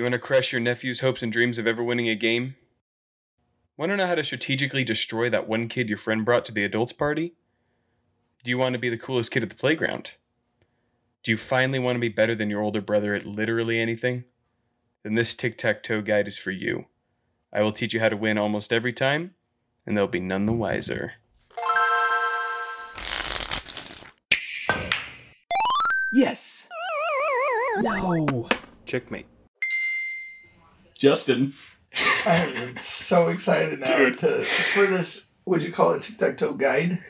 You want to crush your nephew's hopes and dreams of ever winning a game? Want to know how to strategically destroy that one kid your friend brought to the adults' party? Do you want to be the coolest kid at the playground? Do you finally want to be better than your older brother at literally anything? Then this tic tac toe guide is for you. I will teach you how to win almost every time, and they'll be none the wiser. Yes. No. Checkmate. Justin. I'm so excited now Dude. to for this. Would you call it tic tac toe guide?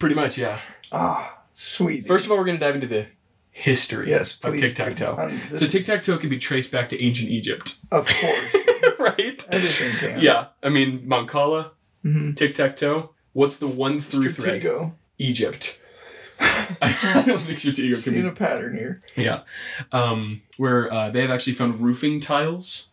Pretty much, yeah. Ah, sweet. First of all, we're going to dive into the history yes, of tic tac toe. So tic tac toe can be traced back to ancient Egypt, of course, right? everything can. Yeah, I mean Mancala, Mm-hmm. tic tac toe. What's the one through thread? Stratego. Egypt. I don't think Stratego can be a pattern here. Yeah. Um, where uh, they have actually found roofing tiles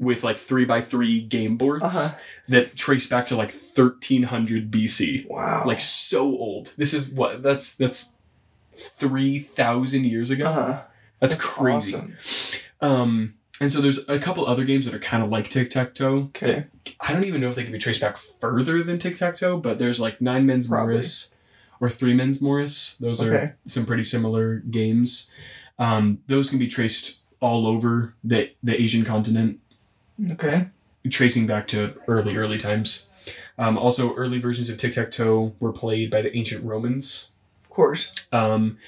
with like three by three game boards Uh-huh. that trace back to like 1300 BC. Wow. Like so old. This is what? That's that's 3,000 years ago. uh-huh. That's, crazy. Awesome. Um, and so there's a couple other games that are kind of like tic tac toe. Okay. I don't even know if they can be traced back further than tic tac toe, but there's like nine men's Probably. Morris or three men's Morris. Those Okay. are some pretty similar games. Um, those can be traced all over the the Asian continent, Okay. tracing back to early early times. Um, also, early versions of tic tac toe were played by the ancient Romans. Of course. Um,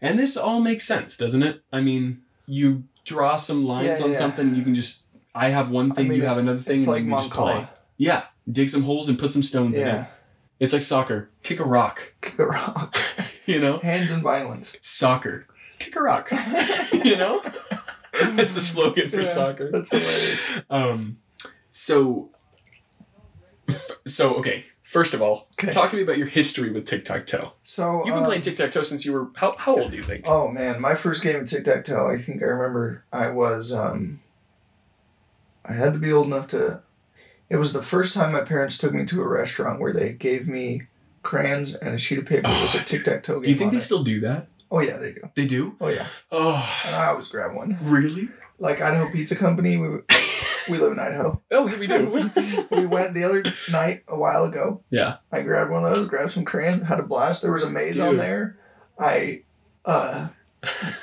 and this all makes sense, doesn't it? I mean, you draw some lines Yeah, on yeah. something, you can just. I have one thing, mean, you have another thing, It's and like you can just play. Mancala. Yeah, dig some holes and put some stones in Yeah. it. It's like soccer. Kick a rock. Kick a rock. You know, Hands and violence. soccer. Kick a rock. you know, that's the slogan for Yeah, soccer. That's hilarious. Um, so, so okay. First of all, Okay. talk to me about your history with tic tac toe. So You've been um, playing tic tac toe since you were how how old do you think? Oh man, my first game of tic tac toe. I think I remember. I was. um I had to be old enough to. It was the first time my parents took me to a restaurant where they gave me crayons and a sheet of paper with a tic tac toe game. Do you think they it. still do that? Oh yeah, they do. They do. Oh yeah, Oh, and I always grab one. really? Like Idaho Pizza Company. We we live in Idaho. Oh, yeah, we do. we went the other night a while ago. yeah. I grabbed one of those, grabbed some crayons, had a blast. There was a maze on there. I uh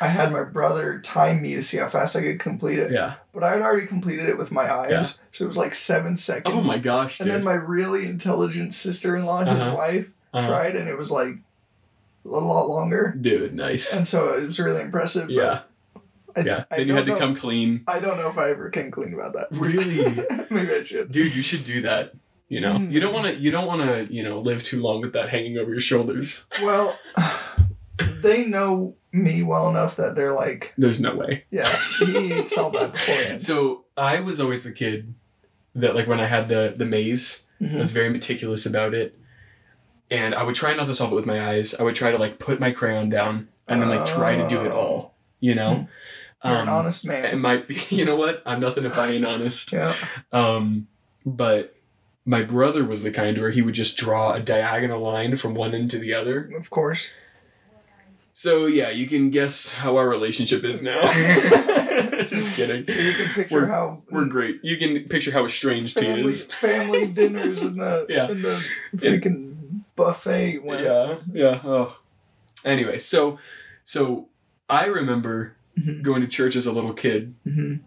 I had my brother time me to see how fast I could complete it. Yeah. But I had already completed it with my eyes. Yeah. So it was like seven seconds. Oh my gosh, And dude. then my really intelligent sister in law, his Uh-huh. wife, Uh-huh. tried and it was like a lot longer. Dude, nice. And so it was really impressive. Yeah. I, Yeah. I you had to know- come clean. I don't know if I ever came clean about that. Really? Maybe I should. Dude, you should do that. You know, Mm. you don't want to. You don't want to. You know, live too long with that hanging over your shoulders. Well, they know me well enough that they're like, There's no way. yeah, he saw that beforehand. So I was always the kid that, like, when I had the the maze, I Mhm. was very meticulous about it, and I would try not to solve it with my eyes. I would try to like put my crayon down and then like try to do it all. You know. Oh. You're an honest man. It might be. You know what? I'm nothing if I ain't honest. Yeah. Um, but my brother was the kind where he would just draw a diagonal line from one end to the other. Of course. So yeah, you can guess how our relationship is now. just kidding. So you can picture We're- how We're great. You can picture how estranged he family is. family dinners in the Yeah. in the freaking buffet went. Yeah, yeah. Oh. Anyway, so so I remember Mhm. going to church as a little kid, Mhm.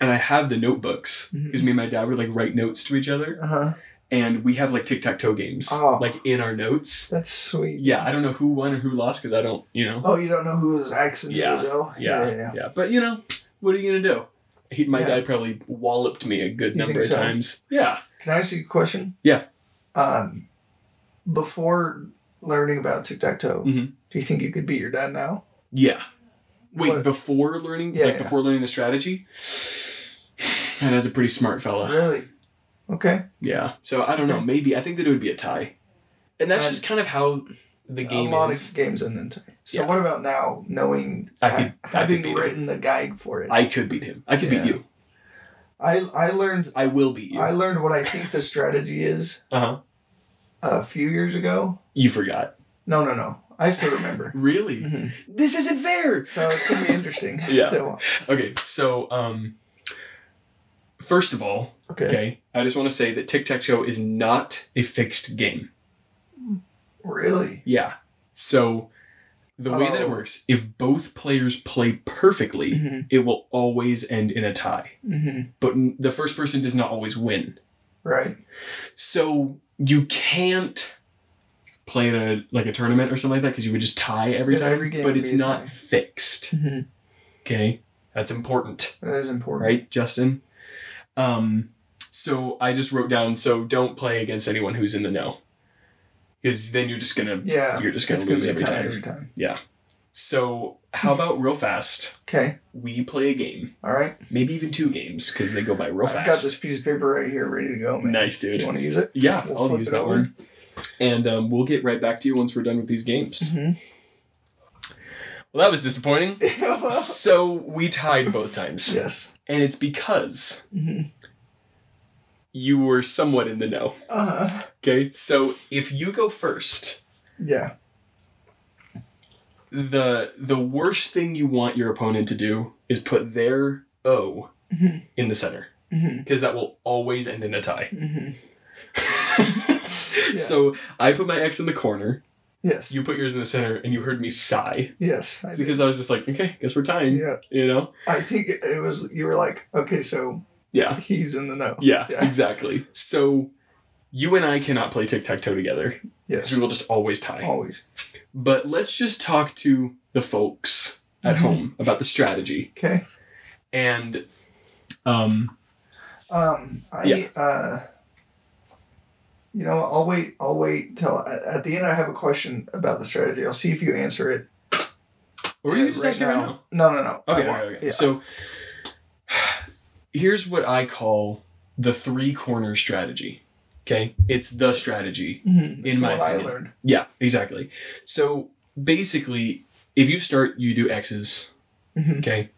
and I have the notebooks because me and my dad would like write notes to each other, Uh-huh. and we have like tic tac toe games Oh. like in our notes. That's sweet. Yeah, I don't know who won or who lost because I don't, you know. Oh, you don't know who was X and who Yeah. was L? Yeah, yeah, yeah. But you know, what are you gonna do? He, my Yeah. dad probably walloped me a good You number of so? times. Yeah. Can I ask you a question? Yeah. Um, before learning about tic tac toe, Mhm. do you think you could beat your dad now? Yeah. Wait, What- before learning, Yeah, like yeah. before learning the strategy, my dad's a pretty smart fella. Really? Okay. Yeah. So I don't know. Maybe I think that it would be a tie, and that's And- just kind of how the game a lot is. of games in it. So Yeah. what about now, knowing I ha- could- I could having beat him. written the guide for it? I could beat him. I could beat you. I I learned I will beat you. I learned what I think the strategy is Uh huh. A few years ago. You forgot. No, no, no. I still remember. Really? Mhm. This isn't fair. So it's gonna be interesting. Yeah. Okay. So um, First of all, Okay. okay, I just want to say that tic tac toe is not a fixed game. Really? Yeah. So the way that it Oh. works, if both players play perfectly, Mm-hmm. it will always end in a tie. Mm-hmm. But the first person does not always win. Right. So you can't play in a like a tournament or something like that because you would just tie every time. every but it's not tie. fixed. Mm-hmm. Okay, that's important, That is important. right, Justin? Um, so I just wrote down so don't play against anyone who's in the know, because then you're just gonna Yeah. you're just gonna lose be a every time. every time. So how about real fast? Okay. We play a game, All right. maybe even two games because they go by real I've fast. got this piece of paper right here ready to go, man. Nice, Do dude. you want to use it? Yeah, We'll I'll flip use it that over. one. And um, we'll get right back to you once we're done with these games. Mm-hmm. Well, that was disappointing. so we tied both times. yes. And it's because Mm-hmm. you were somewhat in the know. Uh huh. Okay? So if you go first, Yeah. The the worst thing you want your opponent to do is put their O Mhm. in the center. Mm-hmm. Because that will always end in a tie. Mm-hmm. So I put my X in the corner, Yes. you put yours in the center, and you heard me sigh. yes. I. Because I was just like, okay, guess we're tying. Yeah. You know? I think it, was. You were like, okay, so Yeah. he's in the know. Yeah, Yeah. exactly. So you and I cannot play tic tac toe together because Yes. we will just always tie. Always. But let's just talk to the folks at Mhm. home about the strategy. Okay. And um Um. I. Yeah. Uh. You know, I'll wait. I'll wait till at, the end. I have a question about the strategy. I'll see if you answer it. or you can just ask it right now. No, no, no. Okay, okay. Yeah. So here's what I call the three corner strategy. Okay? It's the strategy. Mhm, in my what opinion. I learned. Yeah, exactly. So basically, if you start, you do X's. Mhm. Okay.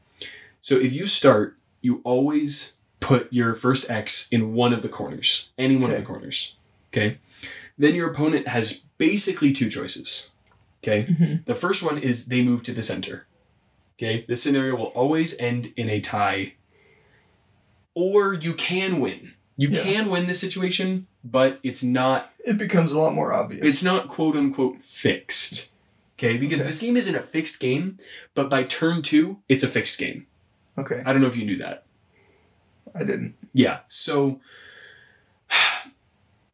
So if you start, you always put your first X in one of the corners, any one of the corners. Okay. Then your opponent has basically two choices. Okay. Mhm. The first one is they move to the center. Okay. This scenario will always end in a tie. Or you can win. You Yeah. can win this situation, but it's not It becomes a lot more obvious. it's not quote unquote fixed. Okay, because Okay. this game isn't a fixed game, but by turn two, it's a fixed game. okay. I don't know if you knew that. I didn't. Yeah, so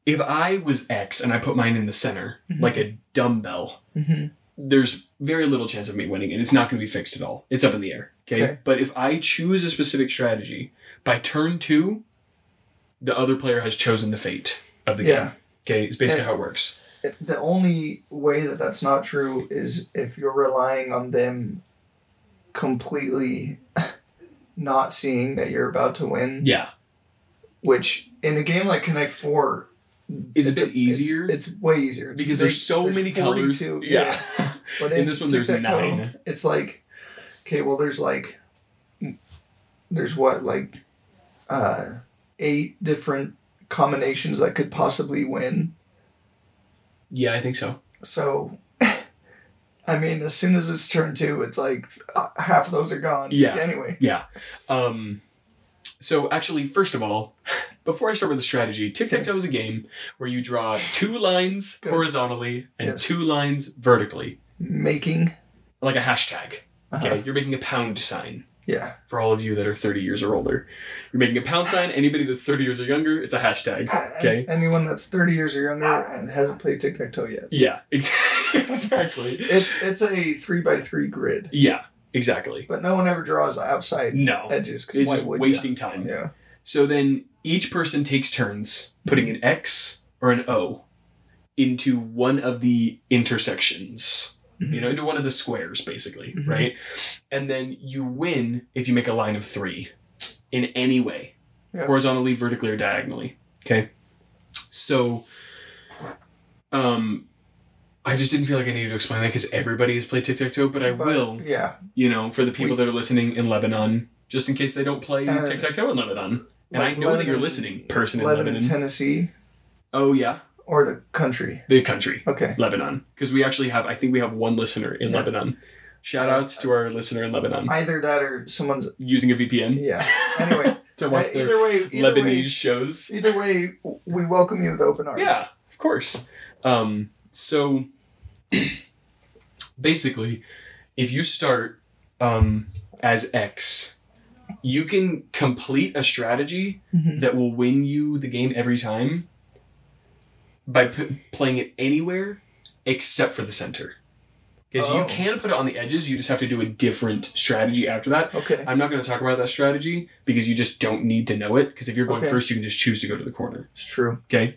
if I was X and I put mine in the center, Mhm. like a dumbbell, Mm-hmm. there's very little chance of me winning, and it's not going to be fixed at all. It's up in the air. Okay? Okay. But if I choose a specific strategy, by turn two, the other player has chosen the fate of the game. Yeah. Okay, it's basically Yeah. how it works. It- The only way that that's not true is if you're relying on them completely not seeing that you're about to win. Yeah. Which in a game like Connect Four, Is it it's- a bit easier? It's, it's way easier because big- there's so many colors. 42, Yeah. But In this one, there's nine. It's like, okay, well, there's like, there's what like, uh, eight different combinations that could possibly win. yeah, I think so. So, I mean, as soon as it's turn two, it's like uh, half of those are gone. Yeah. Anyway. Yeah. Um, so actually, first of all, before I start with the strategy, tic tac toe is a game where you draw two lines Good. horizontally and Yes. two lines vertically, Making. like a hashtag. Uh-huh. Okay, you're making a pound sign. Yeah. For all of you that are 30 years or older, you're making a pound sign. Anybody that's 30 years or younger, it's a hashtag. Okay. Anyone that's thirty years or younger and hasn't played tic tac toe yet. Yeah, ex- exactly. It's it's a three by three grid, Yeah, exactly. but no one ever draws outside No, edges because it's just wasting time. Yeah. So then each person takes turns putting an X or an O into one of the intersections, you know, into one of the squares, basically, Mhm. right? And then you win if you make a line of three in any way, Yeah. horizontally, vertically, or diagonally. Okay. So, um, I just didn't feel like I needed to explain that because everybody has played tic tac toe, but I But, will, Yeah. you know, for the people We- that are listening in Lebanon, just in case they don't play Uh, tic tac toe in Lebanon. And Like I know that you're listening, person in Lebanon, Lebanon. Tennessee, Oh yeah, or the country. the country, Okay. Lebanon, because we actually have. I think we have one listener in Yeah. Lebanon. Shout outs to our listener in Lebanon Either that or someone's. using a VPN. Yeah. Anyway, to watch Uh, either way, either Lebanese way, shows. either way, we welcome you with open arms. Yeah, of course. Um, so basically, if you start um, as X, you can complete a strategy Mhm. that will win you the game every time by p- playing it anywhere except for the center. Because Oh. you can put it on the edges, you just have to do a different strategy after that. Okay. I'm not going to talk about that strategy because you just don't need to know it. Because if you're going Okay. first, you can just choose to go to the corner. It's true. Okay.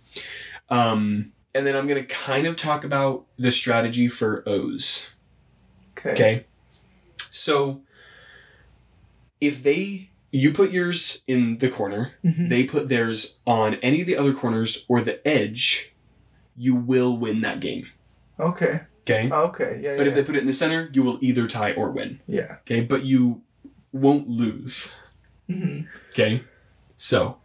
Um, and then I'm going to kind of talk about the strategy for O's. Okay. Okay. So if they, you put yours in the corner, Mhm. they put theirs on any of the other corners or the edge, you will win that game. Okay. Okay. Okay. Yeah. But yeah. if they put it in the center, you will either tie or win. yeah. Okay. But you won't lose. hmm Okay. So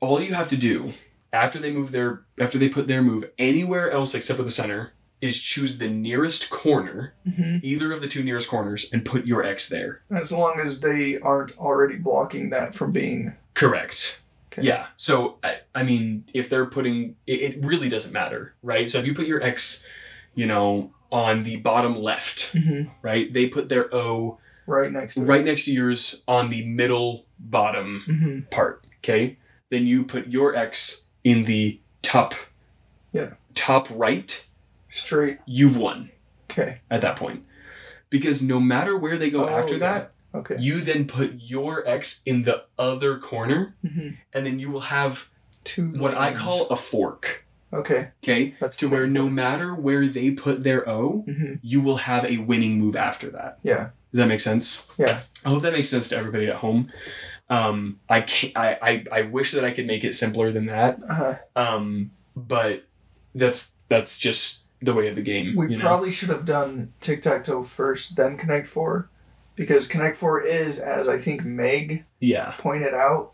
all you have to do after they move their after they put their move anywhere else except for the center is choose the nearest corner, hmm either of the two nearest corners, and put your X there. As long as they aren't already blocking that from being. Correct. Okay. Yeah. So I, I mean, if they're putting it, it really doesn't matter, right? So if you put your X, you know, on the bottom left, hmm right? They put their O Right next to. right next to yours on the middle bottom hmm part. Okay. Then you put your X in the top. Yeah. Top right. Straight. You've won Okay. at that point, because no matter where they go Oh, after yeah. that, Okay. you then put your X in the other corner, hmm and then you will have Two. what I call a fork. Okay. Okay. That's To where no matter where they put their O, hmm you will have a winning move after that. Yeah. Does that make sense? Yeah. I hope that makes sense to everybody at home. Um, I can't. I, I I wish that I could make it simpler than that. Uh, Um, but that's that's just the way of the game. we you know? probably should have done tic tac toe first, then Connect Four, because Connect Four is, as I think Meg yeah, pointed out.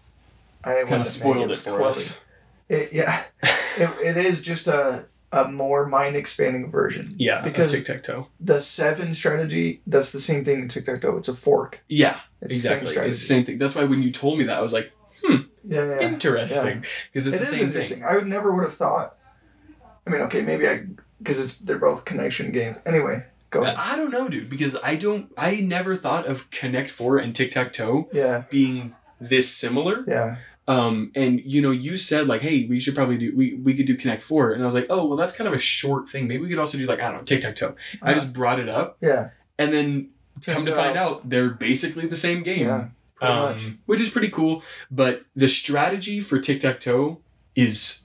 I didn't kind want of to spoiled it for us. It, yeah, it, it is just a a more mind expanding version. Yeah, Because- tic tac toe. The seven strategy, that's the same thing in tic tac toe. It's a fork. Yeah, It's the same exactly. strategy. It's the same thing. That's why when you told me that, I was like, hmm, Yeah, yeah. interesting, because It it's is the same interesting. thing. I would never would have thought. I mean, okay, maybe I because it's they're both connection games. Anyway, go. I don't know, dude, because I don't. I never thought of Connect Four and tic tac toe Yeah, being this similar. yeah, Um, and you know, you said like, hey, we should probably do we we could do Connect Four, and I was like, oh, well, that's kind of a short thing. Maybe we could also do like I don't know, tic tac toe. I Uh-huh. just brought it up, yeah. and then come to find out they're basically the same game. Yeah, pretty um, much. which is pretty cool. But the strategy for tic tac toe is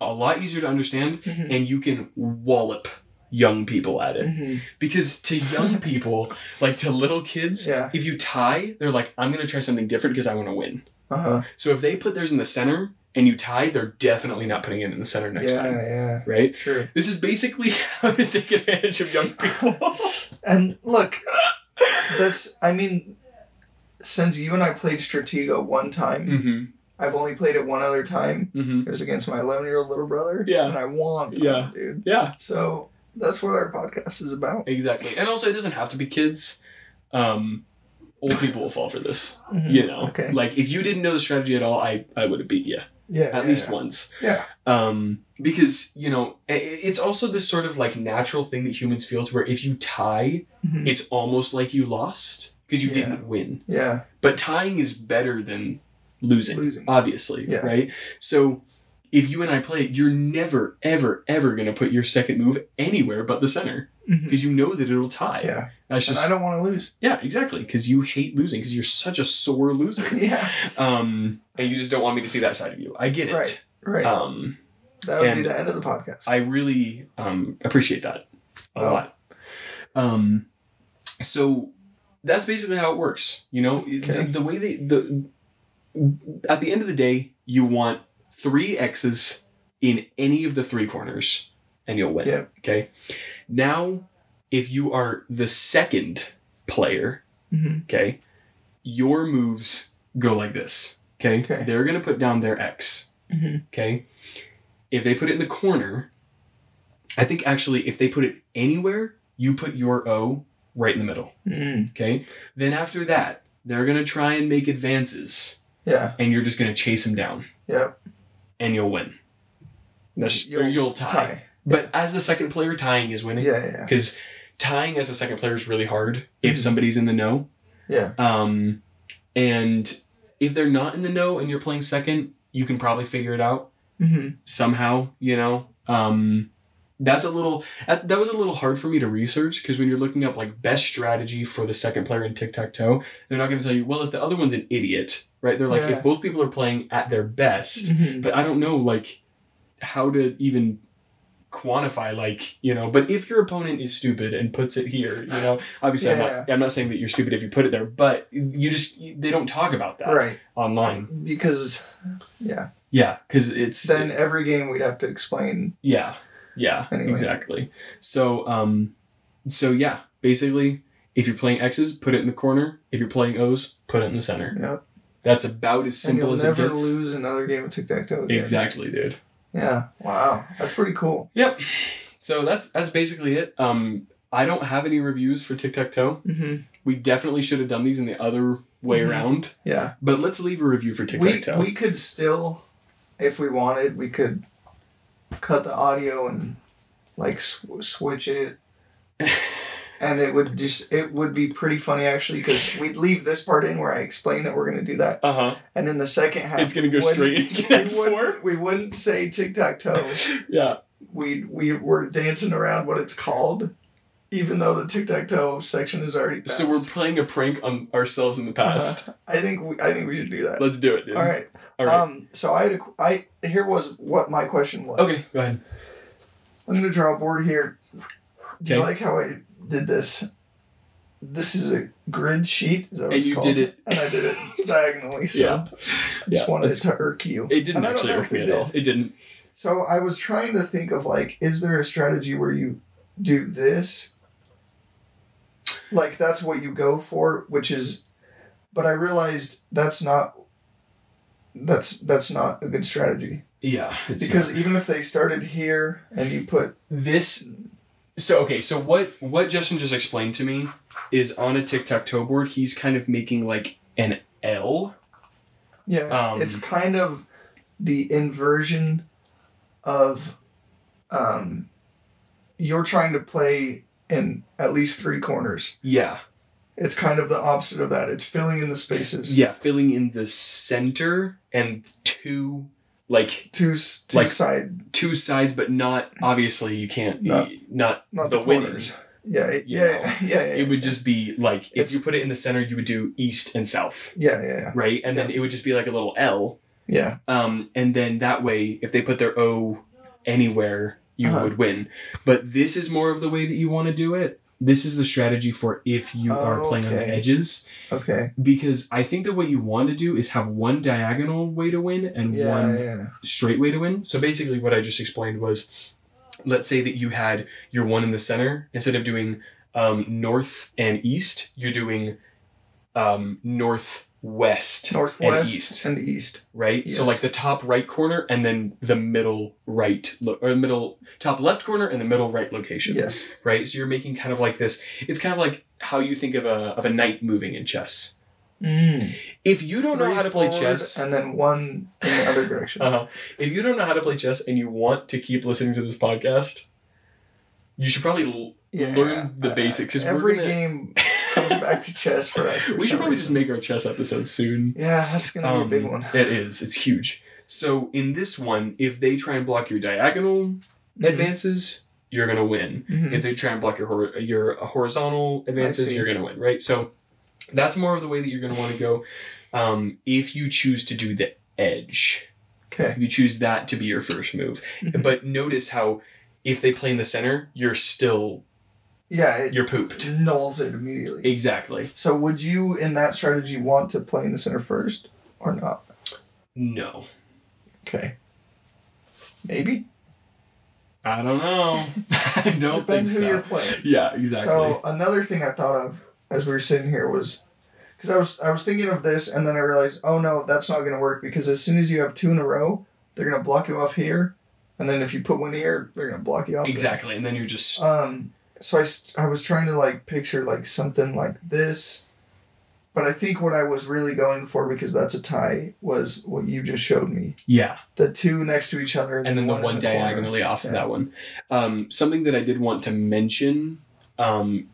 a lot easier to understand, Mhm. and you can wallop young people at it. Mhm. Because to young people, like to little kids, Yeah. if you tie, they're like, I'm gonna try something different because I want to win. Uh huh. So if they put theirs in the center and you tie, they're definitely not putting it in the center next Yeah, time. yeah. Yeah. Right? True. This is basically how to take advantage of young people. And look, this. I mean, since you and I played Stratego one time, mm-hmm. I've only played it one other time. Mm-hmm. It was against my 11 year old little brother. Yeah. And I won. Yeah. Dude. Yeah. So that's what our podcast is about. Exactly. And also it doesn't have to be kids. Um old people will fall for this. Mhm. You know. Okay. Like if you didn't know the strategy at all, I, I would have beat you. Yeah. At yeah, least yeah. once. Yeah. Um because, you know, it's also this sort of like natural thing that humans feel to where if you tie, Mhm. it's almost like you lost because you Yeah. didn't win. Yeah. But tying is better than losing, Losing. obviously, Yeah. right? So if you and I play, you're never, ever, ever going to put your second move anywhere but the center because you know that it'll tie. Yeah. That's And just I don't want to lose. yeah, exactly. Because you hate losing because you're such a sore loser. yeah. um, and you just don't want me to see that side of you. I get it. Right. Right. Um, that would be the end of the podcast. I really um, appreciate that a Oh. lot. Um, so that's basically how it works. You know, the, Okay. the way they the at the end of the day, you want three X's in any of the three corners, and you'll win. Yep. Okay. Now, if you are the second player, Mhm. okay, your moves go like this. Okay. Okay. They're gonna put down their X. Mhm. Okay. If they put it in the corner, I think actually if they put it anywhere, you put your O right in the middle. Mm. Okay. Then after that, they're gonna try and make advances, Yeah. and you're just gonna chase them down, Yep. And you'll win. That's, You'll you'll tie. Tie. But as the second player, tying is winning. Yeah. Yeah. Because tying as a second player is really hard if Mhm. somebody's in the know. Yeah. Um, and if they're not in the know and you're playing second, you can probably figure it out Mm-hmm. somehow. You know, um, that's a little that, that was a little hard for me to research because when you're looking up like best strategy for the second player in tic tac toe, they're not going to tell you well if the other one's an idiot, right? They're like Yeah. if both people are playing at their best, Mm-hmm. but I don't know like how to even quantify like you know but if your opponent is stupid and puts it here you know obviously I'm, not, I'm not saying that you're stupid if you put it there but you just they don't talk about that Right. online Because, yeah. yeah because it's Then every game we'd have to explain. yeah yeah Anyway. exactly so um so yeah basically if you're playing x's put it in the corner if you're playing o's put it in the center Yep. That's about as simple you'll as never it gets lose another game of tic tac toe. exactly dude Yeah. Wow. That's pretty cool. Yep. So that's that's basically it. Um, I don't have any reviews for Tic Tac Toe. Mm-hmm. We definitely should have done these in the other way Mhm. around. Yeah. But let's leave a review for tic tac toe. we could still, if we wanted, we could cut the audio and like sw- switch it. And it would just it would be pretty funny actually because we'd leave this part in where I explain that we're gonna do that, Uh huh. and then the second half It's gonna go straight we wouldn't, we wouldn't say tic tac toe. Yeah. We we were dancing around what it's called, even though the tic tac toe section is already passed. So we're playing a prank on ourselves in the past. Uh-huh. I think we I think we should do that. Let's do it, dude. All right. All right. Um. So I had a, I here was what my question was. okay. Go ahead. I'm gonna draw a board here. Do you like how I did this? This is a grid sheet. Is that what And it's you called? did it- And I did it diagonally. So Yeah. I just Yeah, wanted to irk you. It didn't And actually irk me it at all. It didn't. So I was trying to think of like, is there a strategy where you do this? Like that's what you go for, which is, but I realized that's not. That's that's not a good strategy Yeah. because even if they started here and you put this so okay so what what justin just explained to me is on a tic-tac-toe board he's kind of making like an l Yeah, Um, it's kind of the inversion of um, you're trying to play in at least three corners. yeah It's kind of the opposite of that. It's filling in the spaces. yeah filling in the center and two like Two two Like- side, two sides but not obviously you can't Not- not, not the, the, winning. Yeah, it- yeah, yeah, yeah, yeah. it would just be like if you put it in the center you would do east and south yeah, yeah, yeah, right and then it would just be like a little l yeah. Um, and then that way, if they put their O anywhere, you Uh-huh. would win. But this is more of the way that you want to do it. This is the strategy for if you are playing on the edges. Okay. Because I think that what you want to do is have one diagonal way to win and Yeah, one yeah. straight way to win. So basically, what I just explained was let's say that you had your one in the center. Instead of doing um, north and east, you're doing um, northwest Northwest and east and east. right? So like the top right corner and then the middle right lo- or middle top left corner and the middle right location, Yes. right? So you're making kind of like this. It's kind of like how you think of a of a knight moving in chess. Mm. If you don't know how to play chess, and then one in the other direction. uh-huh. if you don't know how to play chess and you want to keep listening to this podcast, you should probably Yeah. learn the basics. 'cause we're Every gonna- game comes back to chess for us. we should probably just make our chess episode soon. Yeah, that's gonna be a big Um, one. It is. It's huge. So in this one, if they try and block your diagonal advances, you're gonna win. Mhm. If they try and block your hor- your horizontal advances, you're gonna win. Right. So that's more of the way that you're gonna want to go. Um, if you choose to do the edge, Okay. you choose that to be your first move, Mhm. but notice how if they play in the center, you're still Yeah, it you're pooped. nulls it immediately. Exactly. So would you, in that strategy, want to play in the center first or not? No. Okay. Maybe. I don't know. I don't Depends think who so. you're playing. Yeah. Exactly. So another thing I thought of as we were sitting here was because I was I was thinking of this and then I realized oh no that's not gonna work because as soon as you have two in a row they're gonna block you off here and then if you put one here they're gonna block you off there. exactly. And then you're just Um, so I, I was trying to like picture like something like this, But I think what I was really going for because that's a tie was what you just showed me. Yeah. The two next to each other, and then the one, in corner. diagonally off of that one. Um, something that I did want to mention um,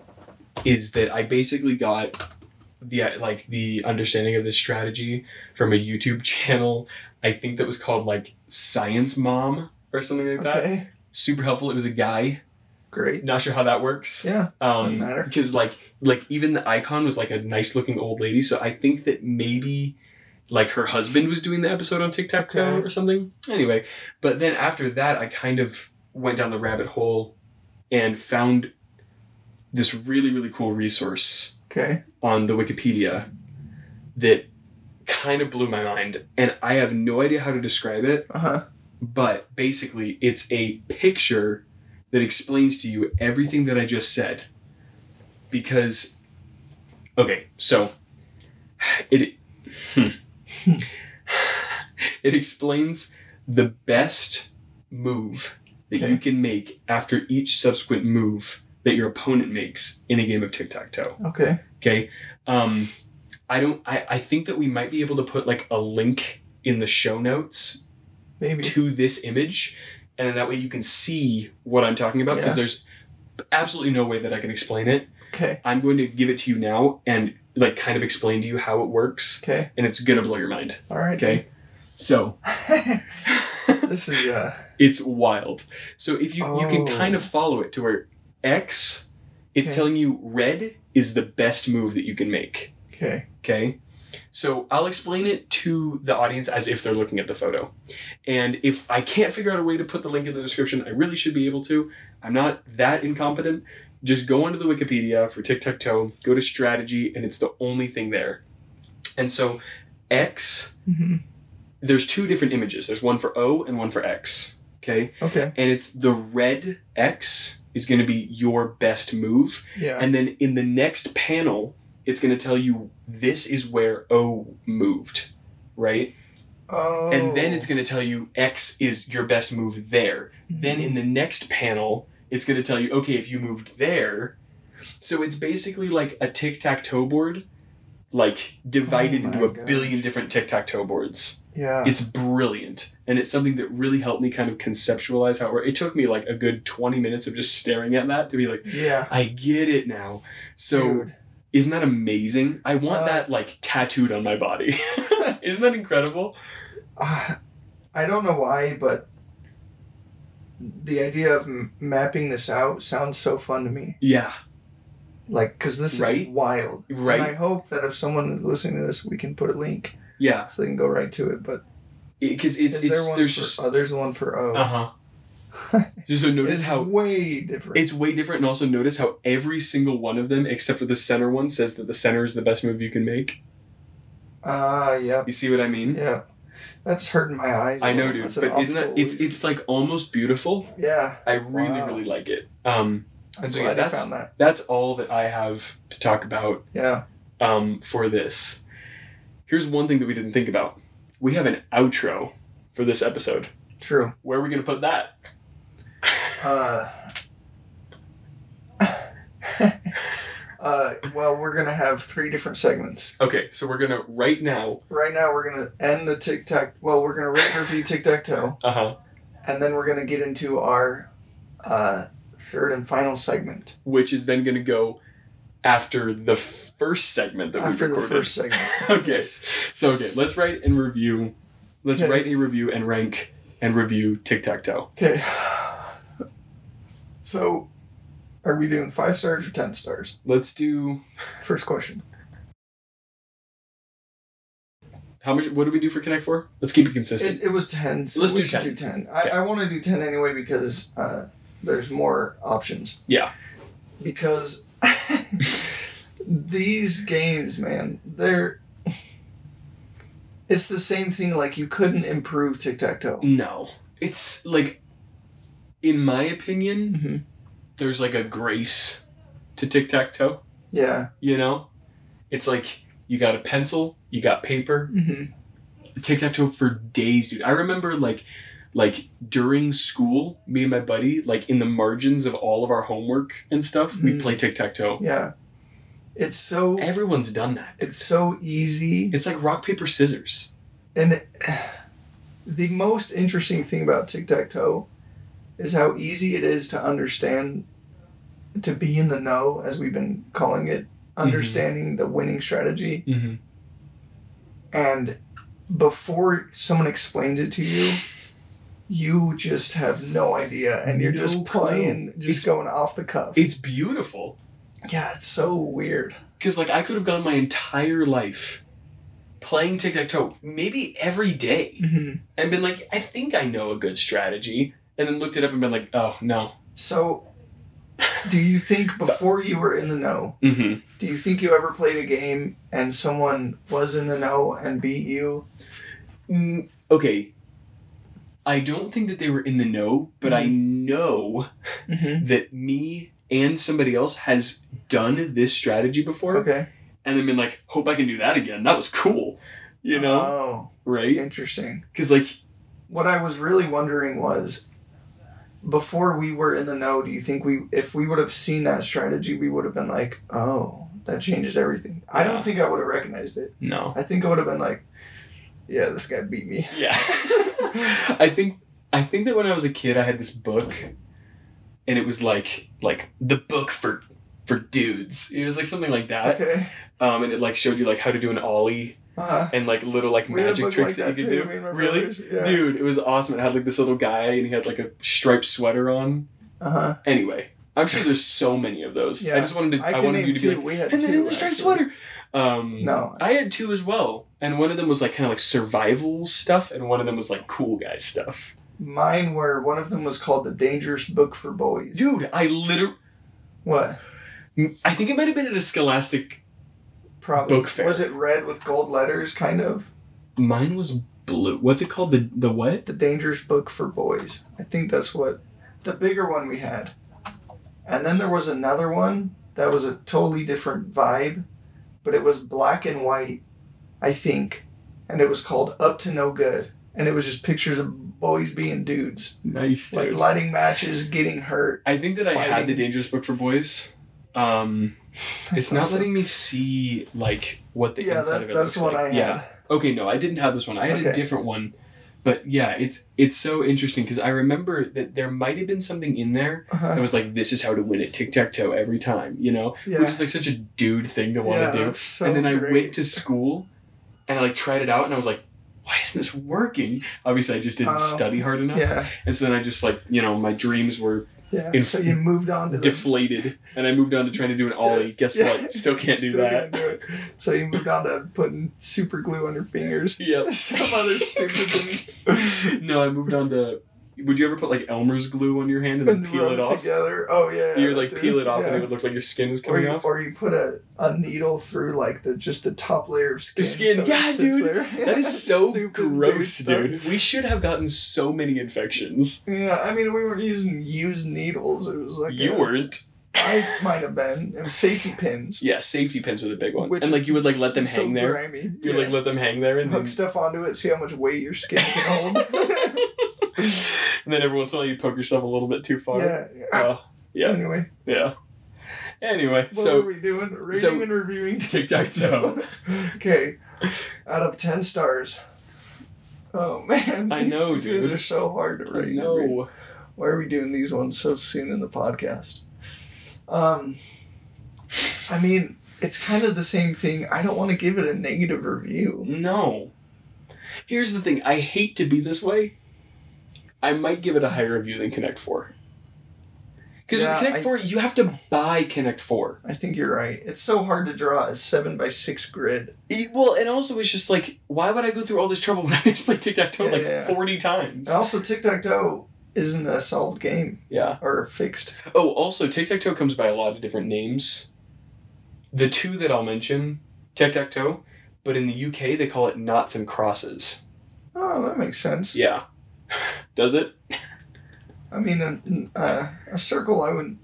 is that I basically got the like the understanding of this strategy from a YouTube channel. I think that was called like Science Mom or something like that. Okay, Super helpful. It was a guy. Great. Not sure how that works. Yeah, Um, Doesn't matter. because like like even the icon was like a nice looking old lady. So I think that maybe like her husband was doing the episode on tic tac toe Okay. or something. Anyway, but then after that, I kind of went down the rabbit hole and found this really really cool resource okay. on the Wikipedia that kind of blew my mind, and I have no idea how to describe it Uh huh. but basically it's a picture that explains to you everything that I just said. Because, okay, so it hmm. it explains the best move that you can make after each subsequent move that your opponent makes in a game of tic tac toe. Okay. Okay. Um, I don't. I, I think that we might be able to put like a link in the show notes Maybe. to this image, and then that way you can see what I'm talking about. Because Yeah. there's absolutely no way that I can explain it. Okay. I'm going to give it to you now and like kind of explain to you how it works, Okay. and it's gonna blow your mind. All right. Okay. So this is uh. it's wild. So if you you can Oh. kind of follow it to where X, it's Okay. telling you red is the best move that you can make. Okay. Okay. So I'll explain it to the audience as if they're looking at the photo. And if I can't figure out a way to put the link in the description, I really should be able to. I'm not that incompetent. Just go onto the Wikipedia for tic tac toe, go to strategy, and it's the only thing there. And so X, hmm there's two different images. There's one for O and one for X. Okay. Okay. And it's the red X is going to be your best move. Yeah. And then in the next panel, it's going to tell you this is where O moved, right? oh. And then it's oh. going to tell you X is your best move there. Then in mm-hmm. the next panel, it's going to tell you, okay, if you moved there. So it's basically like a tic tac toe board, like divided Oh into a billion different tic tac toe boards. Yeah. It's brilliant. And it's something that really helped me kind of conceptualize how it works. It took me like a good 20 minutes of just staring at that to be like, yeah. I get it now. So Dude. Isn't that amazing? I want Uh, that like tattooed on my body. isn't that incredible? Uh, I don't know why, but the idea of m- mapping this out sounds so fun to me. Yeah. Like, because this Right? is wild. Right. And I hope that if someone is listening to this, we can put a link Yeah. so they can go right to it. But Because it's it's there one there's for? just oh, there's one for O. uh huh. so notice it's how way different. it's way different, and also notice how every single one of them, except for the center one, says that the center is the best move you can make. Ah, yep. You see what I mean? Yeah. That's hurting my eyes. I know, dude. That's But isn't that it's it's like almost beautiful. Yeah. I really Wow. really like it. Um, I'm and so yeah, that's found that. that's all that I have to talk about Yeah. um, for this. Here's one thing that we didn't think about. We have an outro for this episode. True. Where are we to put that? Uh, uh, well, we're gonna have three different segments. Okay, so we're going to right now. Right now, we're gonna end the tic tac. Well, we're gonna rate and review tic tac toe, Uh huh. and then we're gonna get into our uh, third and final segment Which is then going to go after the first segment that after we the recorded. first segment. okay. So okay, let's write and review. Let's Okay. write a review and rank and review tic tac toe. Okay. So, are we doing five stars or ten stars? Let's do First question. how much? What do we do for Connect Four? Let's keep it consistent. It, it was ten. So Let's we do should 10. do ten. Okay. I, I want to do ten anyway because uh, there's more options. Yeah. Because these games, man, they're. It's the same thing. Like you couldn't improve tic tac toe. no, it's like, in my opinion, hmm there's like a grace to tic tac toe. Yeah. You know, it's like you got a pencil, you got paper, hmm tic tac toe for days, dude. I remember like like during school, me and my buddy, like in the margins of all of our homework and stuff, we'd Mhm. play tic tac toe. Yeah. It's so Everyone's done that. it's so easy. It's like rock paper scissors. And the most interesting thing about tic tac toe is how easy it is to understand, to be in the know, as we've been calling it, understanding the winning strategy. Mm-hmm. And before someone explains it to you, you just have no idea, and you're No just clue. playing, just It's- going off the cuff. It's beautiful. yeah, it's so weird. Because like I could have gone my entire life playing tic tac toe, maybe every day, Mhm. and been like, I think I know a good strategy, and then looked it up and been like, oh no. So, do you think before you were in the know, Mm-hmm. do you think you ever played a game and someone was in the know and beat you? Mm, okay. I don't think that they were in the know, but I know Mm-hmm. that me and somebody else has done this strategy before, Okay. and then been like, hope I can do that again. That was cool, you know, Oh, right? interesting. Because like, What I was really wondering was, before we were in the know, do you think we, if we would have seen that strategy, we would have been like, oh, that changes everything. I don't think I would have recognized it. no, I think I would have been like, yeah, this guy beat me. yeah. I think I think that when I was a kid, I had this book, and it was like like the book for for dudes. It was like something like that. Okay. Um, and it like showed you like how to do an ollie Uh-huh. and like little like We magic tricks like that, you could too, do. Really, yeah. dude, it was awesome. It had like this little guy, and he had like a striped sweater on. Uh huh. Anyway, I'm sure there's so many of those. Yeah. I just wanted to. I, I, wanted you to two. be like, and two. then the striped sweater. Um, No. I had two as well, and one of them was like kind of like survival stuff, and one of them was like cool guy stuff. Mine were one of them was called the Dangerous Book for Boys. Dude, I literally, What? I think it might have been at a Scholastic. Probably. Book fair. Was it red with gold letters? Kind of. Mine was blue. What's it called? The the what? The Dangerous Book for Boys. I think that's what the bigger one we had. And then there was another one that was a totally different vibe, but it was black and white, I think, and it was called Up to No Good, and it was just pictures of boys being dudes, Nice. like lighting matches, getting hurt. I think that I had the Fighting. Dangerous Book for Boys. Um, it's not Awesome. letting me see like what the Yeah, inside that, of it that's looks like. I had. Yeah. Okay, no, I didn't have this one. I had a different one. But yeah, it's it's so interesting because I remember that there might have been something in there Uh-huh. that was like, "This is how to win at tic tac toe every time," you know, Yeah. which is like such a dude thing to want Yeah, to do. that's so and then I great. went to school, and I like tried it out, and I was like, "Why isn't this working?" Obviously, I just didn't Oh, study hard enough, Yeah, and so then I just like you know my dreams were yeah. So you moved on to the deflated, and I moved on to trying to do an ollie. Guess Yeah. what? Still can't do Still that. can't do it. So you moved on to putting super glue on your fingers. Yep. Some other stupid thing. no, I moved on to. Would you ever put like Elmer's glue on your hand and then peel it off? together. Oh yeah. you would like dude. peel it off and it would look like your skin is Or coming you, off. or you put a, a needle through like the just the top layer of skin. Your skin, so yeah, dude. there. that is so gross, dude. We should have gotten so many infections. Yeah, I mean we weren't using used needles. It was like you a- weren't. I might have been. It was safety pins. Yeah, safety pins were the big one, Which- and like you would like let them So hang there. grimy. You Yeah. like let them hang there, and then hook stuff onto it. See how much weight your skin can hold. and then every once in a while you poke yourself a little bit too far. yeah. Uh, yeah. Anyway, yeah. Anyway, what so are we doing? Rating so- and reviewing Tic-tac-toe. okay, out of ten stars. Oh man, I know, these dude. These are so hard to I rate. know. Why are we doing these ones so soon in the podcast? Um, I mean, it's kind of the same thing. I don't want to give it a negative review. No. Here's the thing. I hate to be this way. I might give it a higher review than Connect Four. Because Yeah, with Connect I- Four, you have to buy Connect Four. I think you're right. It's so hard to draw a seven by six grid. E- Well, and also it's just like, why would I go through all this trouble when I just play tic tac toe Yeah, like yeah. forty times? And also, tic tac toe isn't a solved game Yeah. or fixed. Oh, also tic tac toe comes by a lot of different names. The two that I'll mention, tic tac toe, but in the UK they call it noughts and crosses. Oh, that makes sense. Yeah. Does it? I mean, a, uh, a circle, I would.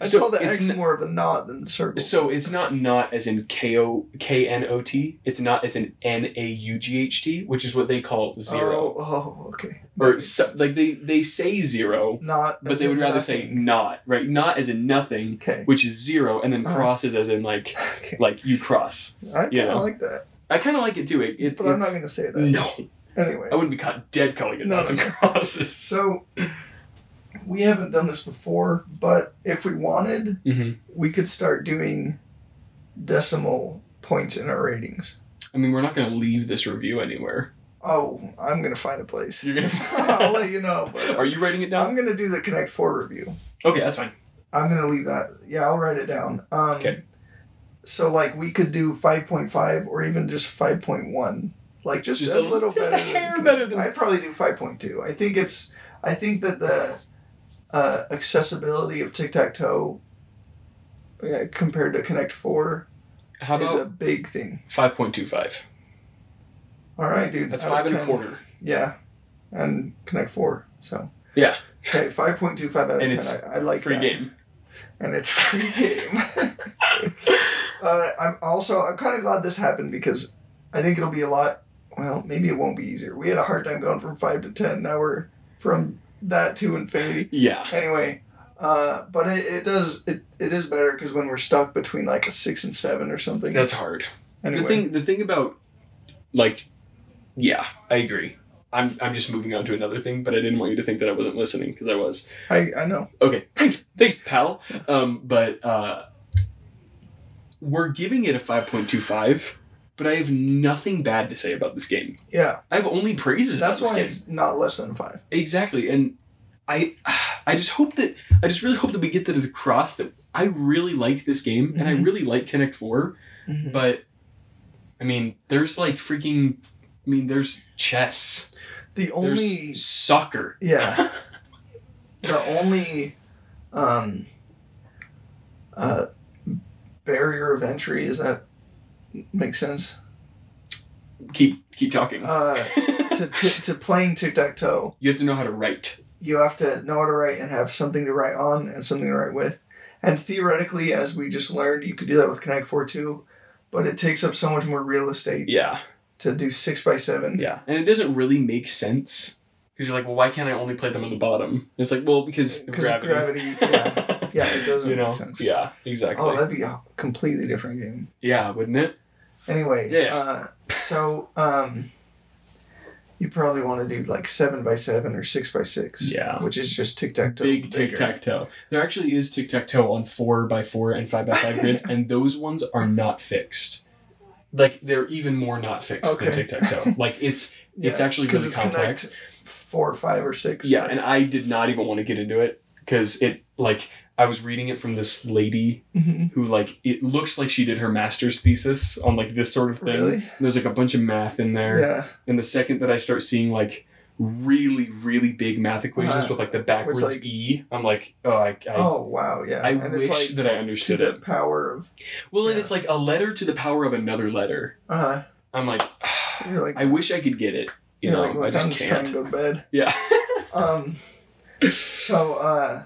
I So call the X n- more of a knot than a circle. So it's not not as in K O K N O T. It's not as in N A U G H T, which is what they call zero. Oh, oh okay. Or so, like they they say zero, not. but they would rather say nothing. not, right? Not as in nothing, Okay. which is zero, and then Uh-huh. crosses as in like okay. like you cross. I kind of like that, I kind of like it too. It, it but I'm not going to say that. no, Anyway, I wouldn't be caught dead calling it No, noughts no, and crosses. so we haven't done this before, but if we wanted, hmm we could start doing decimal points in our ratings. I mean, we're not going to leave this review anywhere. Oh, I'm going to find a place. You're gonna. I'll let you know. But, uh, Are you writing it down? I'm going to do the Connect Four review. Okay, that's fine. I'm gonna leave that. Yeah, I'll write it down. Um, Okay. So like we could do five point five or even just five point one, like just, Just a, a- little just a hair than, better than- I'd probably do five point two. I think it's. I think that the uh, accessibility of tic tac toe yeah, compared to Connect Four How is a big thing. five point two five? All right, dude. That's out five of and a quarter. Yeah, and Connect Four. So Yeah. okay, five point two five out of And ten. it's I, I like Free that. game. and it's free game. uh, I'm also I'm kind of glad this happened because I think it'll be a lot. Well, maybe it won't be easier. We had a hard time going from five to ten. Now we're from that to infinity. Yeah. Anyway, uh, but it, it does it, it is better because when we're stuck between like a six and seven or something. That's hard. anyway, The thing the thing about like yeah, I agree. I'm I'm just moving on to another thing, but I didn't want you to think that I wasn't listening because I was. I I know. Okay. Thanks thanks pal. Um but uh we're giving it a 5.25, but I have nothing bad to say about this game. Yeah, I have only praises that's why game. it's not less than five. Exactly, and I, I just hope that I just really hope that we get that across that I really like this game and I Mhm. really like Connect Four, Mhm. but I mean, there's like freaking, I mean, there's chess, The only there's soccer. Yeah. the only um uh barrier of entry is that makes sense. keep keep talking. Uh to, to, to playing tic tac toe, you have to know how to write. you have to know how to write and have something to write on and something to write with. And theoretically, as we just learned, you could do that with Connect Four too, but it takes up so much more real estate Yeah, to do six by seven. yeah, and it doesn't really make sense because you're like, well, why can't I only play them on the bottom? And it's like, well, because of Because of gravity. gravity, yeah. Yeah, it doesn't you know, make sense. yeah, exactly. Oh, that'd be a completely different game. yeah, wouldn't it? Anyway, Yeah. uh, so um, you probably want to do like seven by seven or six by six. Yeah. which is just tic tac toe. Big tic tac toe. There actually is tic tac toe on four by four and five by five grids, and those ones are not fixed. Like they're even more not fixed than tic tac toe. Like it's it's actually really complex. Four, five, or six. Yeah, and I did not even want to get into it because it like I was reading it from this lady Mhm. who like it looks like she did her master's thesis on like this sort of thing. Really? And there's like a bunch of math in there. yeah, And the second that I start seeing like really, really big math equations Uh-huh. with like the backwards like- E, I'm like, oh, I, I, oh wow, yeah. I and wish it's like that I understood the it. power of. Well, and it's like a letter to the power of another letter. Uh, huh. I'm like, you're like. I wish I could get it. You know, like, I just I'm just trying can't. to go to bed. Yeah. Um, so uh,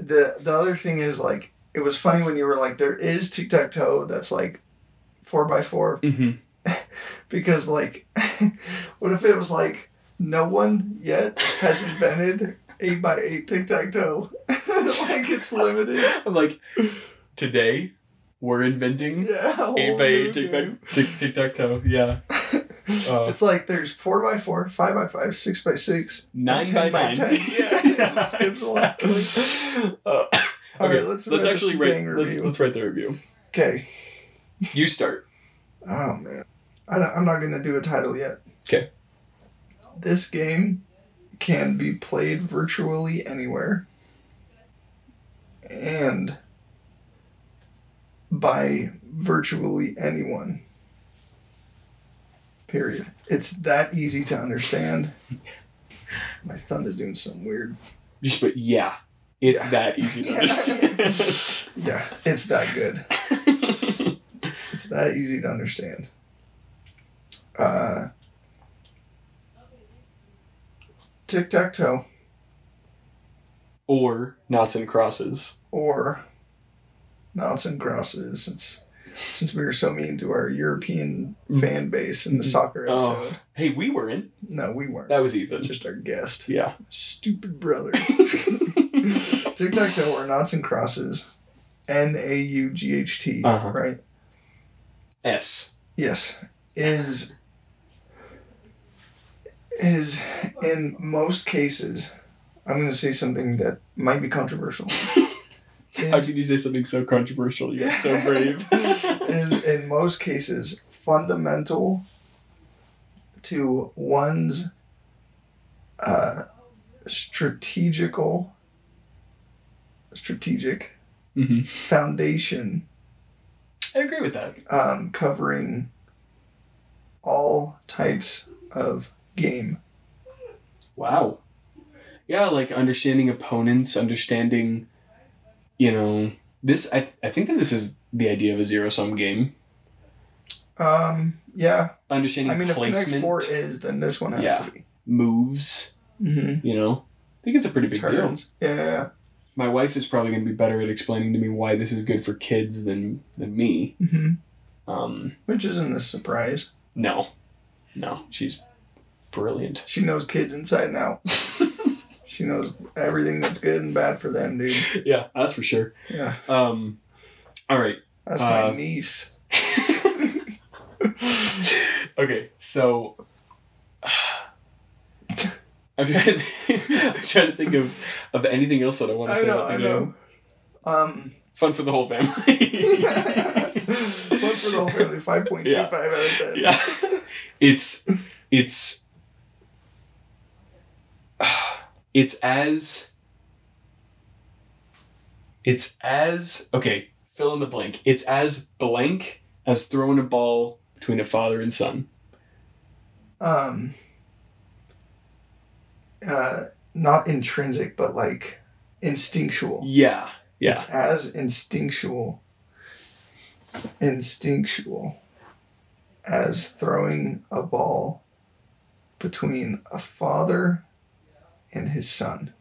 the the other thing is like it was funny when you were like there is tic tac toe that's like four by four hmm because like what if it was like no one yet has invented eight by eight tic tac toe like it's limited I'm like, today we're inventing yeah eight by eight tic tac tic tic tac toe. Yeah. Uh, it's like there's four by four, five by five, six by six, nine by 10 by nine. 10. Yeah, it's just- it's like- exactly. Uh, All right, okay, let's let's actually write. Let's, let's write the review. Okay. You start. Oh man, I don't, I'm not gonna do a title yet. Okay. This game can be played virtually anywhere, and by virtually anyone. Period. It's that easy to understand. My thumb is doing something weird. You should put yeah. It's Yeah. that easy to Yeah. understand. Yeah, it's that good. It's that easy to understand. Uh, Tic tac toe. or Noughts and Crosses. or noughts and Crosses since since we were so mean to our European fan base in the soccer Oh. episode. Hey, we were in. No, we weren't. That was Ethan. Just our guest. yeah. Stupid brother. Tic tac toe or Noughts and Crosses. N A U G H T. Uh-huh. Right? S. Yes. Is is in most cases I'm gonna say something that might be controversial. How can you say something so controversial? You're so brave. is in most cases fundamental to one's uh, strategical strategic hmm foundation I agree with that. um, covering all types of game Wow. Yeah, like understanding opponents, understanding, you know, this. I I think that this is the idea of a zero sum game. um, yeah Understanding i mean if connect placement, 4 is then this one has Yeah. to be moves. mm-hmm. You know, I think it's a pretty big deal. turns yeah, yeah, yeah. My wife is probably going to be better at explaining to me why this is good for kids than than me. hmm Um, which isn't a surprise no, no, she's brilliant. she knows kids inside and out she knows everything that's good and bad for them dude yeah, that's for sure. yeah Um, all right. That's Uh, my niece. okay, so I'm trying, to I'm trying to think of, of anything else that I want to I say know, about the I know. Um, Fun for the whole family. Fun for the whole family, 5.25 Yeah. out of 10. yeah, it's it's it's as it's as okay. Fill in the blank. It's as blank as throwing a ball between a father and son. Um, uh, not intrinsic, but like instinctual. Yeah, yeah. It's as instinctual, instinctual as throwing a ball between a father and his son.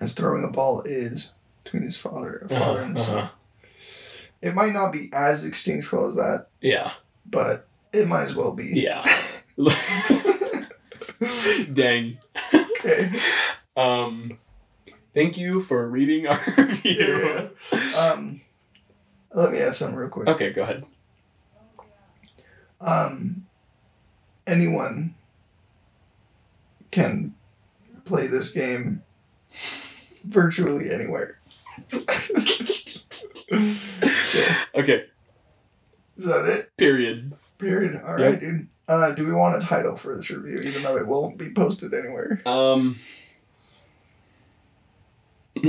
As throwing a ball is between his father, father and a son. Uh-huh. It might not be as instinctual as that, Yeah, but it might as well be. yeah. Dang. Okay. Um, thank you for reading our review. Um, let me add something real quick. Okay, go ahead. Um, anyone can play this game virtually anywhere. Okay, Is that it? period. Period. All Yep. right, dude. Uh, do we want a title for this review, even though it won't be posted anywhere? Um.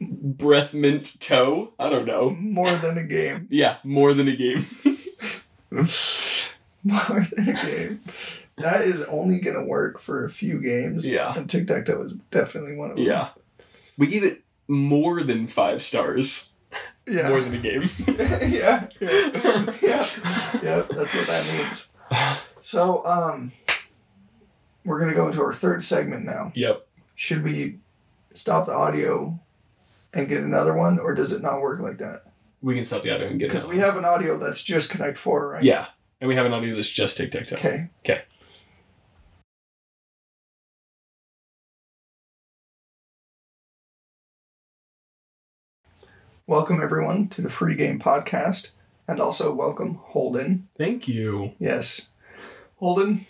Breath mint toe? I don't know. More than a game. Yeah, more than a game. More than a game. That is only gonna work for a few games. Yeah. And Tic Tac Toe is definitely one of them. Yeah. We gave it more than five stars. Yeah. More than a game. yeah. Yeah. Yeah. Yeah. That's what that means. So, um, we're gonna go into our third segment now. Yep. Should we stop the audio and get another one, or does it not work like that? We can stop the audio and get. Because we have an audio that's just Connect Four, right? Yeah. And we have an audio that's just tic tac toe. Okay. Okay. Welcome everyone to the Free Game Podcast, and also welcome Holden. Thank you, Yes, Holden.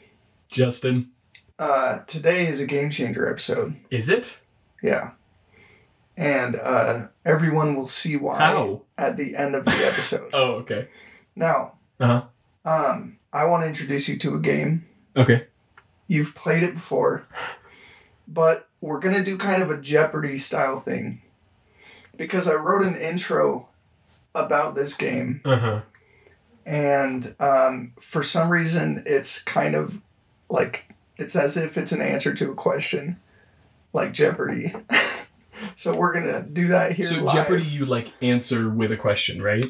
Justin. Uh, today is a game changer episode. Is it? Yeah. And uh, everyone will see why How? at the end of the episode. Oh, okay. now, Uh um, I want to introduce you to a game. Okay. You've played it before, but we're going to do kind of a Jeopardy style thing. Because I wrote an intro about this game, Uh huh. and um, for some reason, it's kind of like it's as if it's an answer to a question, like Jeopardy. so we're gonna do that here So live. Jeopardy, you like answer with a question, right?